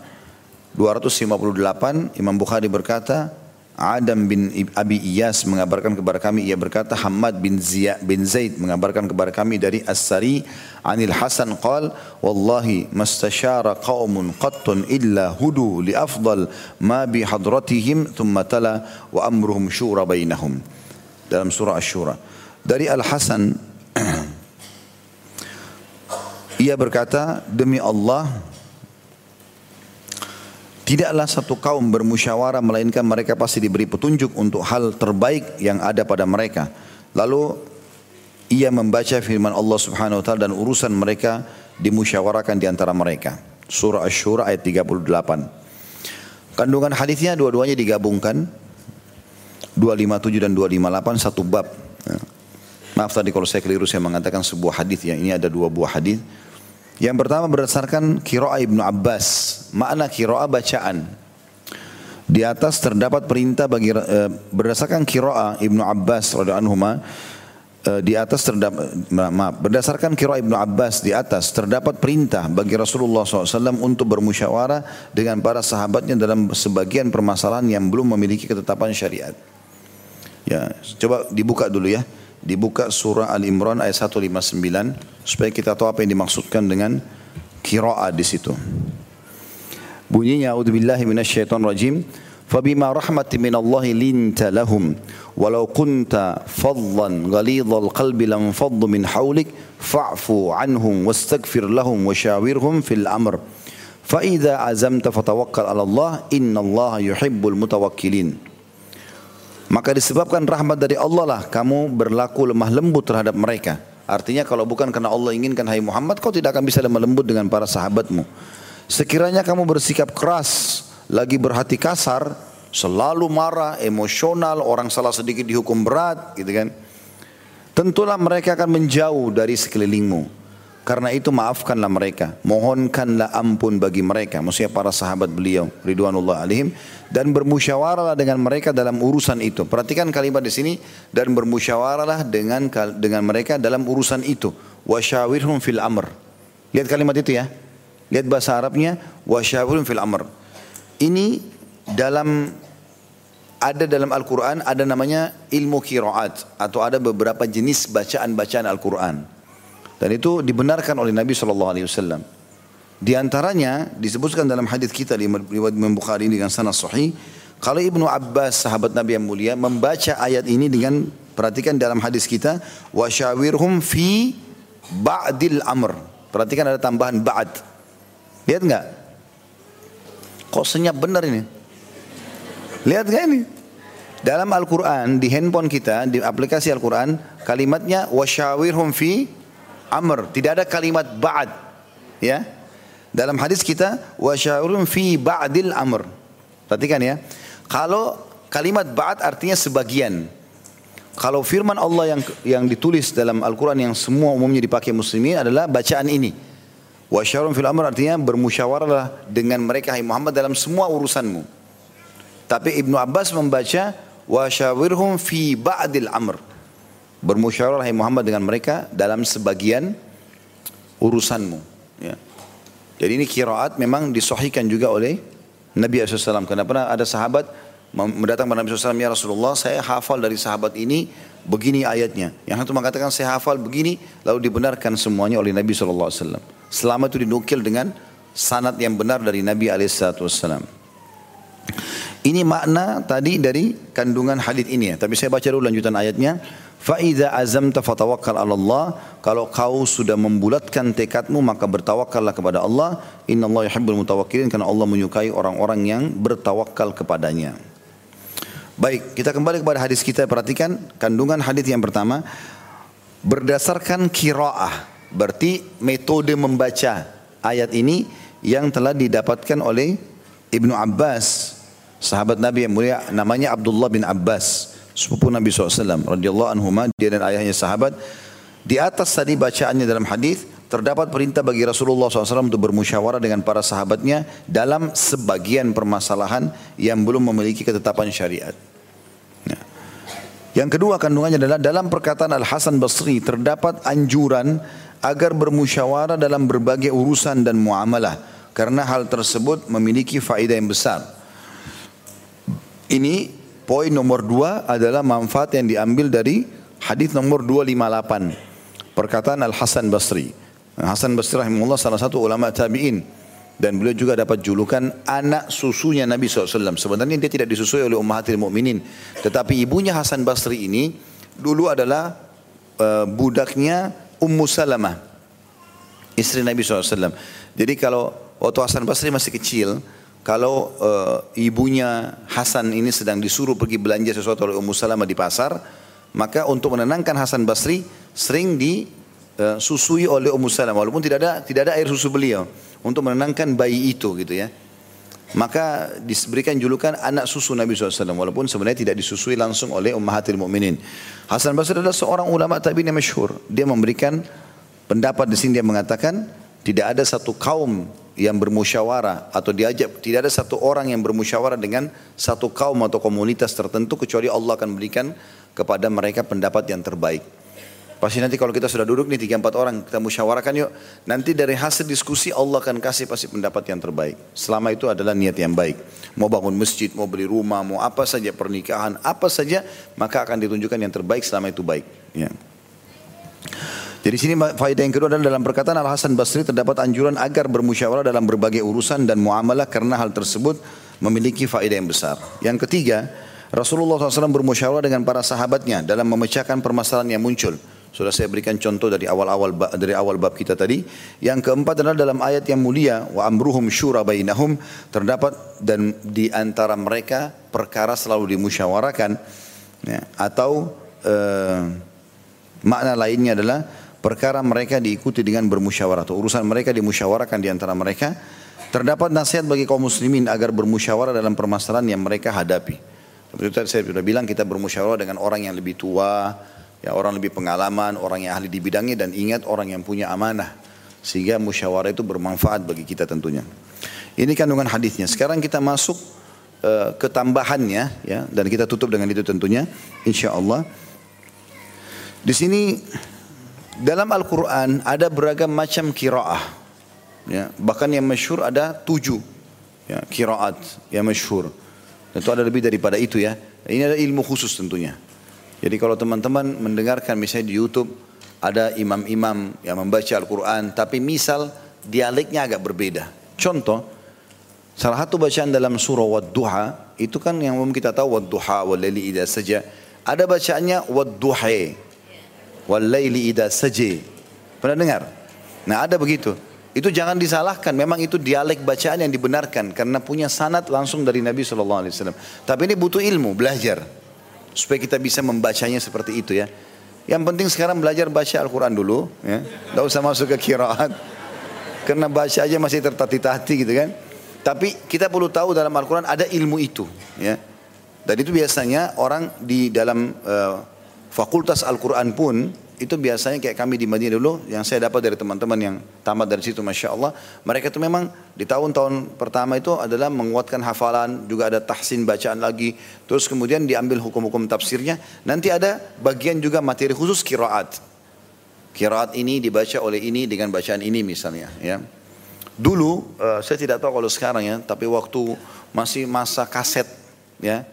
258 Imam Bukhari berkata Adam bin Abi Iyas mengabarkan kepada kami ia berkata Hamad bin Ziyad bin Zaid mengabarkan kepada kami dari As-Sari Anil Hasan qal wallahi mastashara qaumun qattun illa hudu li afdal ma bi hadratihim thumma tala wa amruhum syura bainahum. Dalam surah Asy-Syura dari Al Hasan ia berkata demi Allah Tidaklah satu kaum bermusyawarah melainkan mereka pasti diberi petunjuk untuk hal terbaik yang ada pada mereka. Lalu ia membaca firman Allah Subhanahu wa taala dan urusan mereka dimusyawarahkan di antara mereka. Surah Asy-Syura ayat 38. Kandungan hadisnya dua-duanya digabungkan 257 dan 258 satu bab. Maaf tadi kalau saya keliru saya mengatakan sebuah hadis ya. Ini ada dua buah hadis. Yang pertama berdasarkan kiroa Ibnu Abbas. Makna kiroa bacaan. Di atas terdapat perintah bagi e, berdasarkan kiroa Ibnu Abbas radhiyallahu e, di atas terdapat maaf berdasarkan kiroa Ibnu Abbas di atas terdapat perintah bagi Rasulullah SAW untuk bermusyawarah dengan para sahabatnya dalam sebagian permasalahan yang belum memiliki ketetapan syariat. Ya, coba dibuka dulu ya dibuka surah Al-Imran ayat 159 supaya kita tahu apa yang dimaksudkan dengan qiraah di situ. Bunyinya a'udzubillahi minasyaitonir rajim. فبما رحمة من الله لنت لهم ولو كنت فظا غليظ القلب لانفضوا من حولك فاعفو عنهم واستغفر لهم وشاورهم في الأمر فإذا عزمت فتوكل على الله إن الله يحب المتوكلين maka disebabkan rahmat dari Allah lah kamu berlaku lemah lembut terhadap mereka. Artinya kalau bukan karena Allah inginkan hai Muhammad kau tidak akan bisa lemah lembut dengan para sahabatmu. Sekiranya kamu bersikap keras, lagi berhati kasar, selalu marah, emosional, orang salah sedikit dihukum berat gitu kan. Tentulah mereka akan menjauh dari sekelilingmu. Karena itu maafkanlah mereka, mohonkanlah ampun bagi mereka, maksudnya para sahabat beliau ridwanullah alaihim dan bermusyawarahlah dengan mereka dalam urusan itu. Perhatikan kalimat di sini dan bermusyawarahlah dengan dengan mereka dalam urusan itu. Wasyawirhum fil amr. Lihat kalimat itu ya. Lihat bahasa Arabnya wasyawirhum fil amr. Ini dalam ada dalam Al-Quran ada namanya ilmu kiraat atau ada beberapa jenis bacaan-bacaan Al-Quran. Dan itu dibenarkan oleh Nabi Shallallahu Alaihi Wasallam. Di antaranya disebutkan dalam hadis kita di Imam Bukhari dengan sanad sahih, kalau Ibnu Abbas sahabat Nabi yang mulia membaca ayat ini dengan perhatikan dalam hadis kita wasyawirhum fi ba'dil amr. Perhatikan ada tambahan ba'd. Lihat enggak? Kok senyap benar ini? Lihat enggak ini? Dalam Al-Quran, di handphone kita, di aplikasi Al-Quran, kalimatnya wasyawirhum fi amr, tidak ada kalimat ba'd. Ya. Dalam hadis kita wasya'urun fi ba'dil amr. Perhatikan ya. Kalau kalimat ba'd artinya sebagian. Kalau firman Allah yang yang ditulis dalam Al-Quran yang semua umumnya dipakai muslimin adalah bacaan ini. Wasyarun fil amr artinya bermusyawarahlah dengan mereka hai Muhammad dalam semua urusanmu. Tapi Ibnu Abbas membaca wasyawirhum fi ba'dil amr bermusyawarah Muhammad dengan mereka dalam sebagian urusanmu. Ya. Jadi ini kiraat memang disohikan juga oleh Nabi SAW. Karena pernah ada sahabat mendatang kepada Nabi SAW, ya Rasulullah saya hafal dari sahabat ini begini ayatnya. Yang satu mengatakan saya hafal begini, lalu dibenarkan semuanya oleh Nabi SAW. Selama itu dinukil dengan sanat yang benar dari Nabi SAW. Ini makna tadi dari kandungan hadis ini ya. Tapi saya baca dulu lanjutan ayatnya. Fa'idha azamta fatawakkal ala Allah. Kalau kau sudah membulatkan tekadmu maka bertawakallah kepada Allah. Inna Allah yuhibbul mutawakkilin karena Allah menyukai orang-orang yang bertawakal kepadanya. Baik, kita kembali kepada hadis kita. Perhatikan kandungan hadis yang pertama. Berdasarkan kiraah. Berarti metode membaca ayat ini yang telah didapatkan oleh Ibnu Abbas. Sahabat Nabi yang mulia namanya Abdullah bin Abbas sepupu Nabi SAW radhiyallahu anhu dia dan ayahnya sahabat di atas tadi bacaannya dalam hadis terdapat perintah bagi Rasulullah SAW untuk bermusyawarah dengan para sahabatnya dalam sebagian permasalahan yang belum memiliki ketetapan syariat. Ya. Yang kedua kandungannya adalah dalam perkataan Al Hasan Basri terdapat anjuran agar bermusyawarah dalam berbagai urusan dan muamalah karena hal tersebut memiliki faedah yang besar. Ini Poin nomor dua adalah manfaat yang diambil dari hadis nomor 258. Perkataan Al-Hasan Basri. Hasan Basri rahimahullah salah satu ulama tabi'in. Dan beliau juga dapat julukan anak susunya Nabi SAW. Sebenarnya dia tidak disusui oleh ummahatil mu'minin. Tetapi ibunya Hasan Basri ini dulu adalah uh, budaknya Ummu Salamah. Istri Nabi SAW. Jadi kalau waktu Hasan Basri masih kecil, kalau uh, ibunya Hasan ini sedang disuruh pergi belanja sesuatu oleh Ummu Salamah di pasar, maka untuk menenangkan Hasan Basri sering disusui uh, oleh Ummu Salamah walaupun tidak ada tidak ada air susu beliau untuk menenangkan bayi itu gitu ya. Maka diberikan julukan anak susu Nabi SAW walaupun sebenarnya tidak disusui langsung oleh Ummahatil Mukminin. Hasan Basri adalah seorang ulama tabi'in yang masyhur. Dia memberikan pendapat di sini dia mengatakan tidak ada satu kaum yang bermusyawarah atau diajak tidak ada satu orang yang bermusyawarah dengan satu kaum atau komunitas tertentu kecuali Allah akan berikan kepada mereka pendapat yang terbaik. Pasti nanti kalau kita sudah duduk nih tiga empat orang kita musyawarahkan yuk. Nanti dari hasil diskusi Allah akan kasih pasti pendapat yang terbaik. Selama itu adalah niat yang baik. Mau bangun masjid, mau beli rumah, mau apa saja pernikahan, apa saja maka akan ditunjukkan yang terbaik selama itu baik. Ya. Jadi sini faedah yang kedua adalah dalam perkataan Al Hasan Basri terdapat anjuran agar bermusyawarah dalam berbagai urusan dan muamalah karena hal tersebut memiliki faedah yang besar. Yang ketiga, Rasulullah SAW bermusyawarah dengan para sahabatnya dalam memecahkan permasalahan yang muncul. Sudah saya berikan contoh dari awal-awal dari awal bab kita tadi. Yang keempat adalah dalam ayat yang mulia wa amruhum syura bainahum terdapat dan di antara mereka perkara selalu dimusyawarahkan ya, atau uh, makna lainnya adalah perkara mereka diikuti dengan bermusyawarah. Atau urusan mereka dimusyawarahkan di antara mereka. Terdapat nasihat bagi kaum muslimin agar bermusyawarah dalam permasalahan yang mereka hadapi. Seperti tadi saya sudah bilang kita bermusyawarah dengan orang yang lebih tua ya orang lebih pengalaman orang yang ahli di bidangnya dan ingat orang yang punya amanah. Sehingga musyawarah itu bermanfaat bagi kita tentunya. Ini kandungan hadisnya. Sekarang kita masuk uh, ke tambahannya ya dan kita tutup dengan itu tentunya insyaallah di sini dalam Al-Quran ada beragam macam kiraah. Ya, bahkan yang masyhur ada tujuh ya, kiraat yang masyhur. Tentu ada lebih daripada itu ya. Ini ada ilmu khusus tentunya. Jadi kalau teman-teman mendengarkan misalnya di YouTube ada imam-imam yang membaca Al-Quran tapi misal dialeknya agak berbeda. Contoh, salah satu bacaan dalam surah Wad-Duha itu kan yang umum kita tahu Wad-Duha, Wal-Laili Ida saja. Ada bacaannya Wad-Duha. Walaili ida saji. Pernah dengar? Nah ada begitu. Itu jangan disalahkan. Memang itu dialek bacaan yang dibenarkan. Karena punya sanat langsung dari Nabi SAW. Tapi ini butuh ilmu, belajar. Supaya kita bisa membacanya seperti itu ya. Yang penting sekarang belajar baca Al-Quran dulu. Ya. Tidak usah masuk ke kiraat. Karena baca aja masih tertati-tati gitu kan. Tapi kita perlu tahu dalam Al-Quran ada ilmu itu. Ya. Dan itu biasanya orang di dalam uh, Fakultas Al-Quran pun itu biasanya kayak kami di Madinah dulu yang saya dapat dari teman-teman yang tamat dari situ Masya Allah. Mereka itu memang di tahun-tahun pertama itu adalah menguatkan hafalan juga ada tahsin bacaan lagi. Terus kemudian diambil hukum-hukum tafsirnya. Nanti ada bagian juga materi khusus kiraat. Kiraat ini dibaca oleh ini dengan bacaan ini misalnya ya. Dulu uh, saya tidak tahu kalau sekarang ya tapi waktu masih masa kaset ya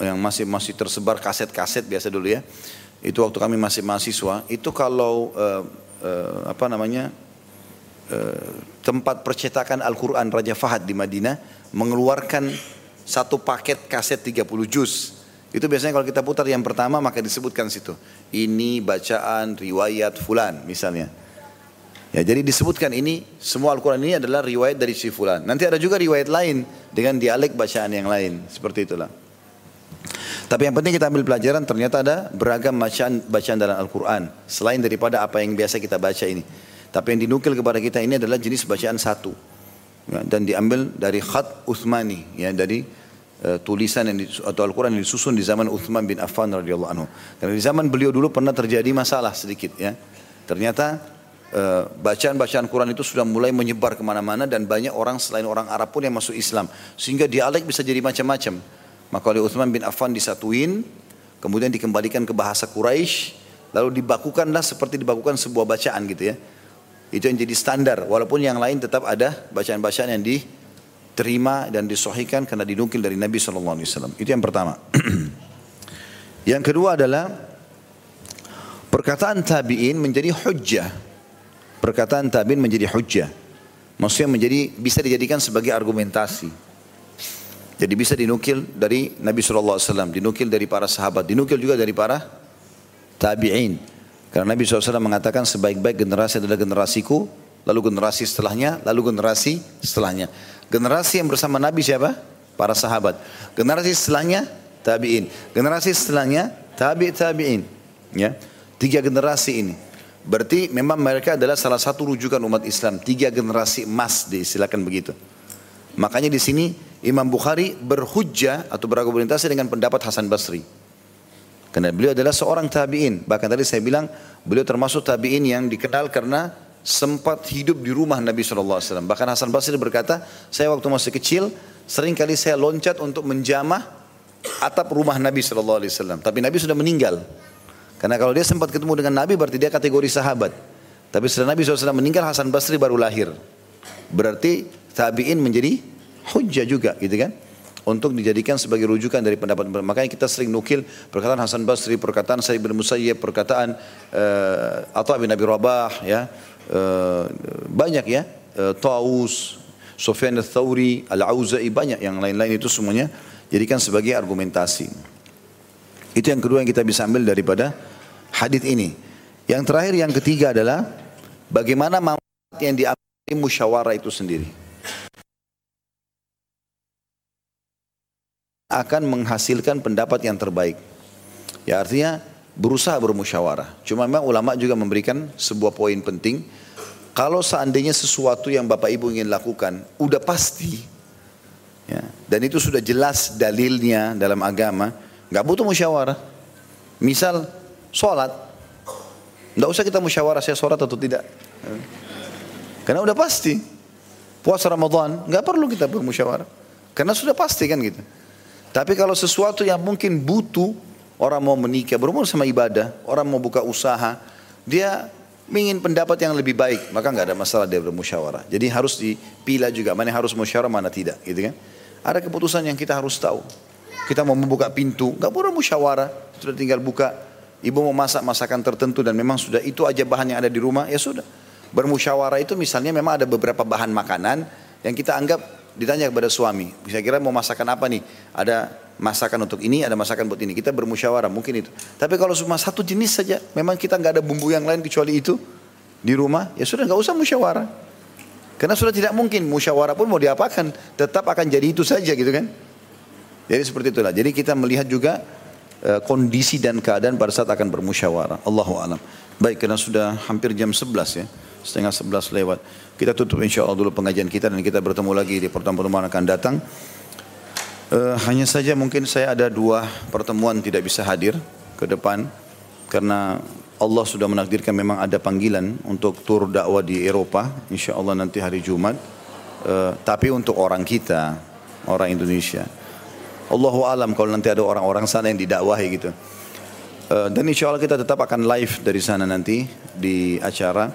yang masih masih tersebar kaset-kaset biasa dulu ya. Itu waktu kami masih mahasiswa, itu kalau uh, uh, apa namanya uh, tempat percetakan Al-Quran Raja Fahad di Madinah mengeluarkan satu paket kaset 30 juz. Itu biasanya kalau kita putar yang pertama maka disebutkan situ. Ini bacaan riwayat fulan misalnya. Ya, jadi disebutkan ini semua Al-Quran ini adalah riwayat dari si fulan. Nanti ada juga riwayat lain dengan dialek bacaan yang lain. Seperti itulah. Tapi yang penting kita ambil pelajaran ternyata ada beragam bacaan bacaan dalam Al-Quran. Selain daripada apa yang biasa kita baca ini. Tapi yang dinukil kepada kita ini adalah jenis bacaan satu. Ya, dan diambil dari khat Uthmani. Ya, dari uh, tulisan yang di, atau Al-Quran yang disusun di zaman Uthman bin Affan radhiyallahu anhu. Karena di zaman beliau dulu pernah terjadi masalah sedikit. ya. Ternyata eh, bacaan-bacaan Quran itu sudah mulai menyebar ke mana-mana dan banyak orang selain orang Arab pun yang masuk Islam. Sehingga dialek bisa jadi macam-macam. Maka oleh Uthman bin Affan disatuin, kemudian dikembalikan ke bahasa Quraisy, lalu dibakukanlah seperti dibakukan sebuah bacaan gitu ya. Itu yang jadi standar, walaupun yang lain tetap ada bacaan-bacaan yang di terima dan disohikan karena dinukil dari Nabi Shallallahu Alaihi Wasallam. Itu yang pertama. yang kedua adalah perkataan tabiin menjadi hujjah. Perkataan tabiin menjadi hujjah. Maksudnya menjadi bisa dijadikan sebagai argumentasi. Jadi bisa dinukil dari Nabi Wasallam, dinukil dari para sahabat, dinukil juga dari para tabiin. Karena Nabi SAW mengatakan sebaik-baik generasi adalah generasiku, lalu generasi setelahnya, lalu generasi setelahnya. Generasi yang bersama Nabi siapa? Para sahabat. Generasi setelahnya tabiin. Generasi setelahnya tabi tabiin. Ya, tiga generasi ini. Berarti memang mereka adalah salah satu rujukan umat Islam. Tiga generasi emas diistilahkan begitu. Makanya di sini Imam Bukhari berhujjah atau berargumentasi dengan pendapat Hasan Basri. Karena beliau adalah seorang tabi'in. Bahkan tadi saya bilang beliau termasuk tabi'in yang dikenal karena sempat hidup di rumah Nabi SAW. Bahkan Hasan Basri berkata, saya waktu masih kecil sering kali saya loncat untuk menjamah atap rumah Nabi SAW. Tapi Nabi sudah meninggal. Karena kalau dia sempat ketemu dengan Nabi berarti dia kategori sahabat. Tapi setelah Nabi SAW meninggal Hasan Basri baru lahir. Berarti tabi'in menjadi hujjah juga gitu kan? Untuk dijadikan sebagai rujukan dari pendapat makanya kita sering nukil perkataan Hasan Basri perkataan Sa'id bin Musayyib perkataan uh, Atha bin Abi Rabah ya. Uh, banyak ya. Uh, Taus Sufyan al-Thawri Al-Auza'i banyak yang lain-lain itu semuanya jadikan sebagai argumentasi. Itu yang kedua yang kita bisa ambil daripada hadis ini. Yang terakhir yang ketiga adalah bagaimana manfaat yang diambil musyawarah itu sendiri akan menghasilkan pendapat yang terbaik. Ya artinya berusaha bermusyawarah. Cuma memang ulama juga memberikan sebuah poin penting. Kalau seandainya sesuatu yang Bapak Ibu ingin lakukan udah pasti ya, dan itu sudah jelas dalilnya dalam agama, nggak butuh musyawarah. Misal sholat, nggak usah kita musyawarah saya sholat atau tidak. Karena udah pasti. Puasa Ramadan, nggak perlu kita bermusyawarah. Karena sudah pasti kan gitu. Tapi kalau sesuatu yang mungkin butuh, orang mau menikah, berumur sama ibadah, orang mau buka usaha, dia ingin pendapat yang lebih baik, maka nggak ada masalah dia bermusyawarah. Jadi harus dipilah juga, mana harus musyawarah, mana tidak, gitu kan? Ada keputusan yang kita harus tahu. Kita mau membuka pintu, nggak perlu musyawarah, sudah tinggal buka. Ibu mau masak masakan tertentu dan memang sudah itu aja bahan yang ada di rumah, ya sudah. Bermusyawarah itu misalnya memang ada beberapa bahan makanan yang kita anggap ditanya kepada suami, bisa kira mau masakan apa nih? Ada masakan untuk ini, ada masakan buat ini. Kita bermusyawarah mungkin itu. Tapi kalau cuma satu jenis saja, memang kita nggak ada bumbu yang lain kecuali itu di rumah, ya sudah nggak usah musyawarah. Karena sudah tidak mungkin musyawarah pun mau diapakan, tetap akan jadi itu saja gitu kan. Jadi seperti itulah. Jadi kita melihat juga uh, kondisi dan keadaan pada saat akan bermusyawarah. Allahu alam. Baik, karena sudah hampir jam 11 ya setengah sebelas lewat. Kita tutup insya Allah dulu pengajian kita dan kita bertemu lagi di pertemuan-pertemuan akan datang. Uh, hanya saja mungkin saya ada dua pertemuan tidak bisa hadir ke depan karena Allah sudah menakdirkan memang ada panggilan untuk tur dakwah di Eropa insya Allah nanti hari Jumat. Uh, tapi untuk orang kita orang Indonesia. Allahu alam kalau nanti ada orang-orang sana yang didakwahi gitu. Uh, dan insya Allah kita tetap akan live dari sana nanti di acara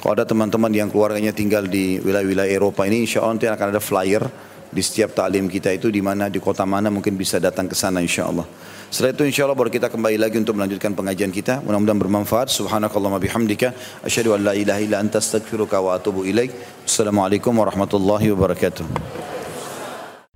kalau ada teman-teman yang keluarganya tinggal di wilayah-wilayah Eropa ini, insya Allah nanti akan ada flyer di setiap taklim kita itu di mana di kota mana mungkin bisa datang ke sana insya Allah. Setelah itu insya Allah baru kita kembali lagi untuk melanjutkan pengajian kita. Mudah-mudahan bermanfaat. Subhanakallah bihamdika. Asyhadu an la ilaha illa anta wa atubu ilaik. Assalamualaikum warahmatullahi wabarakatuh.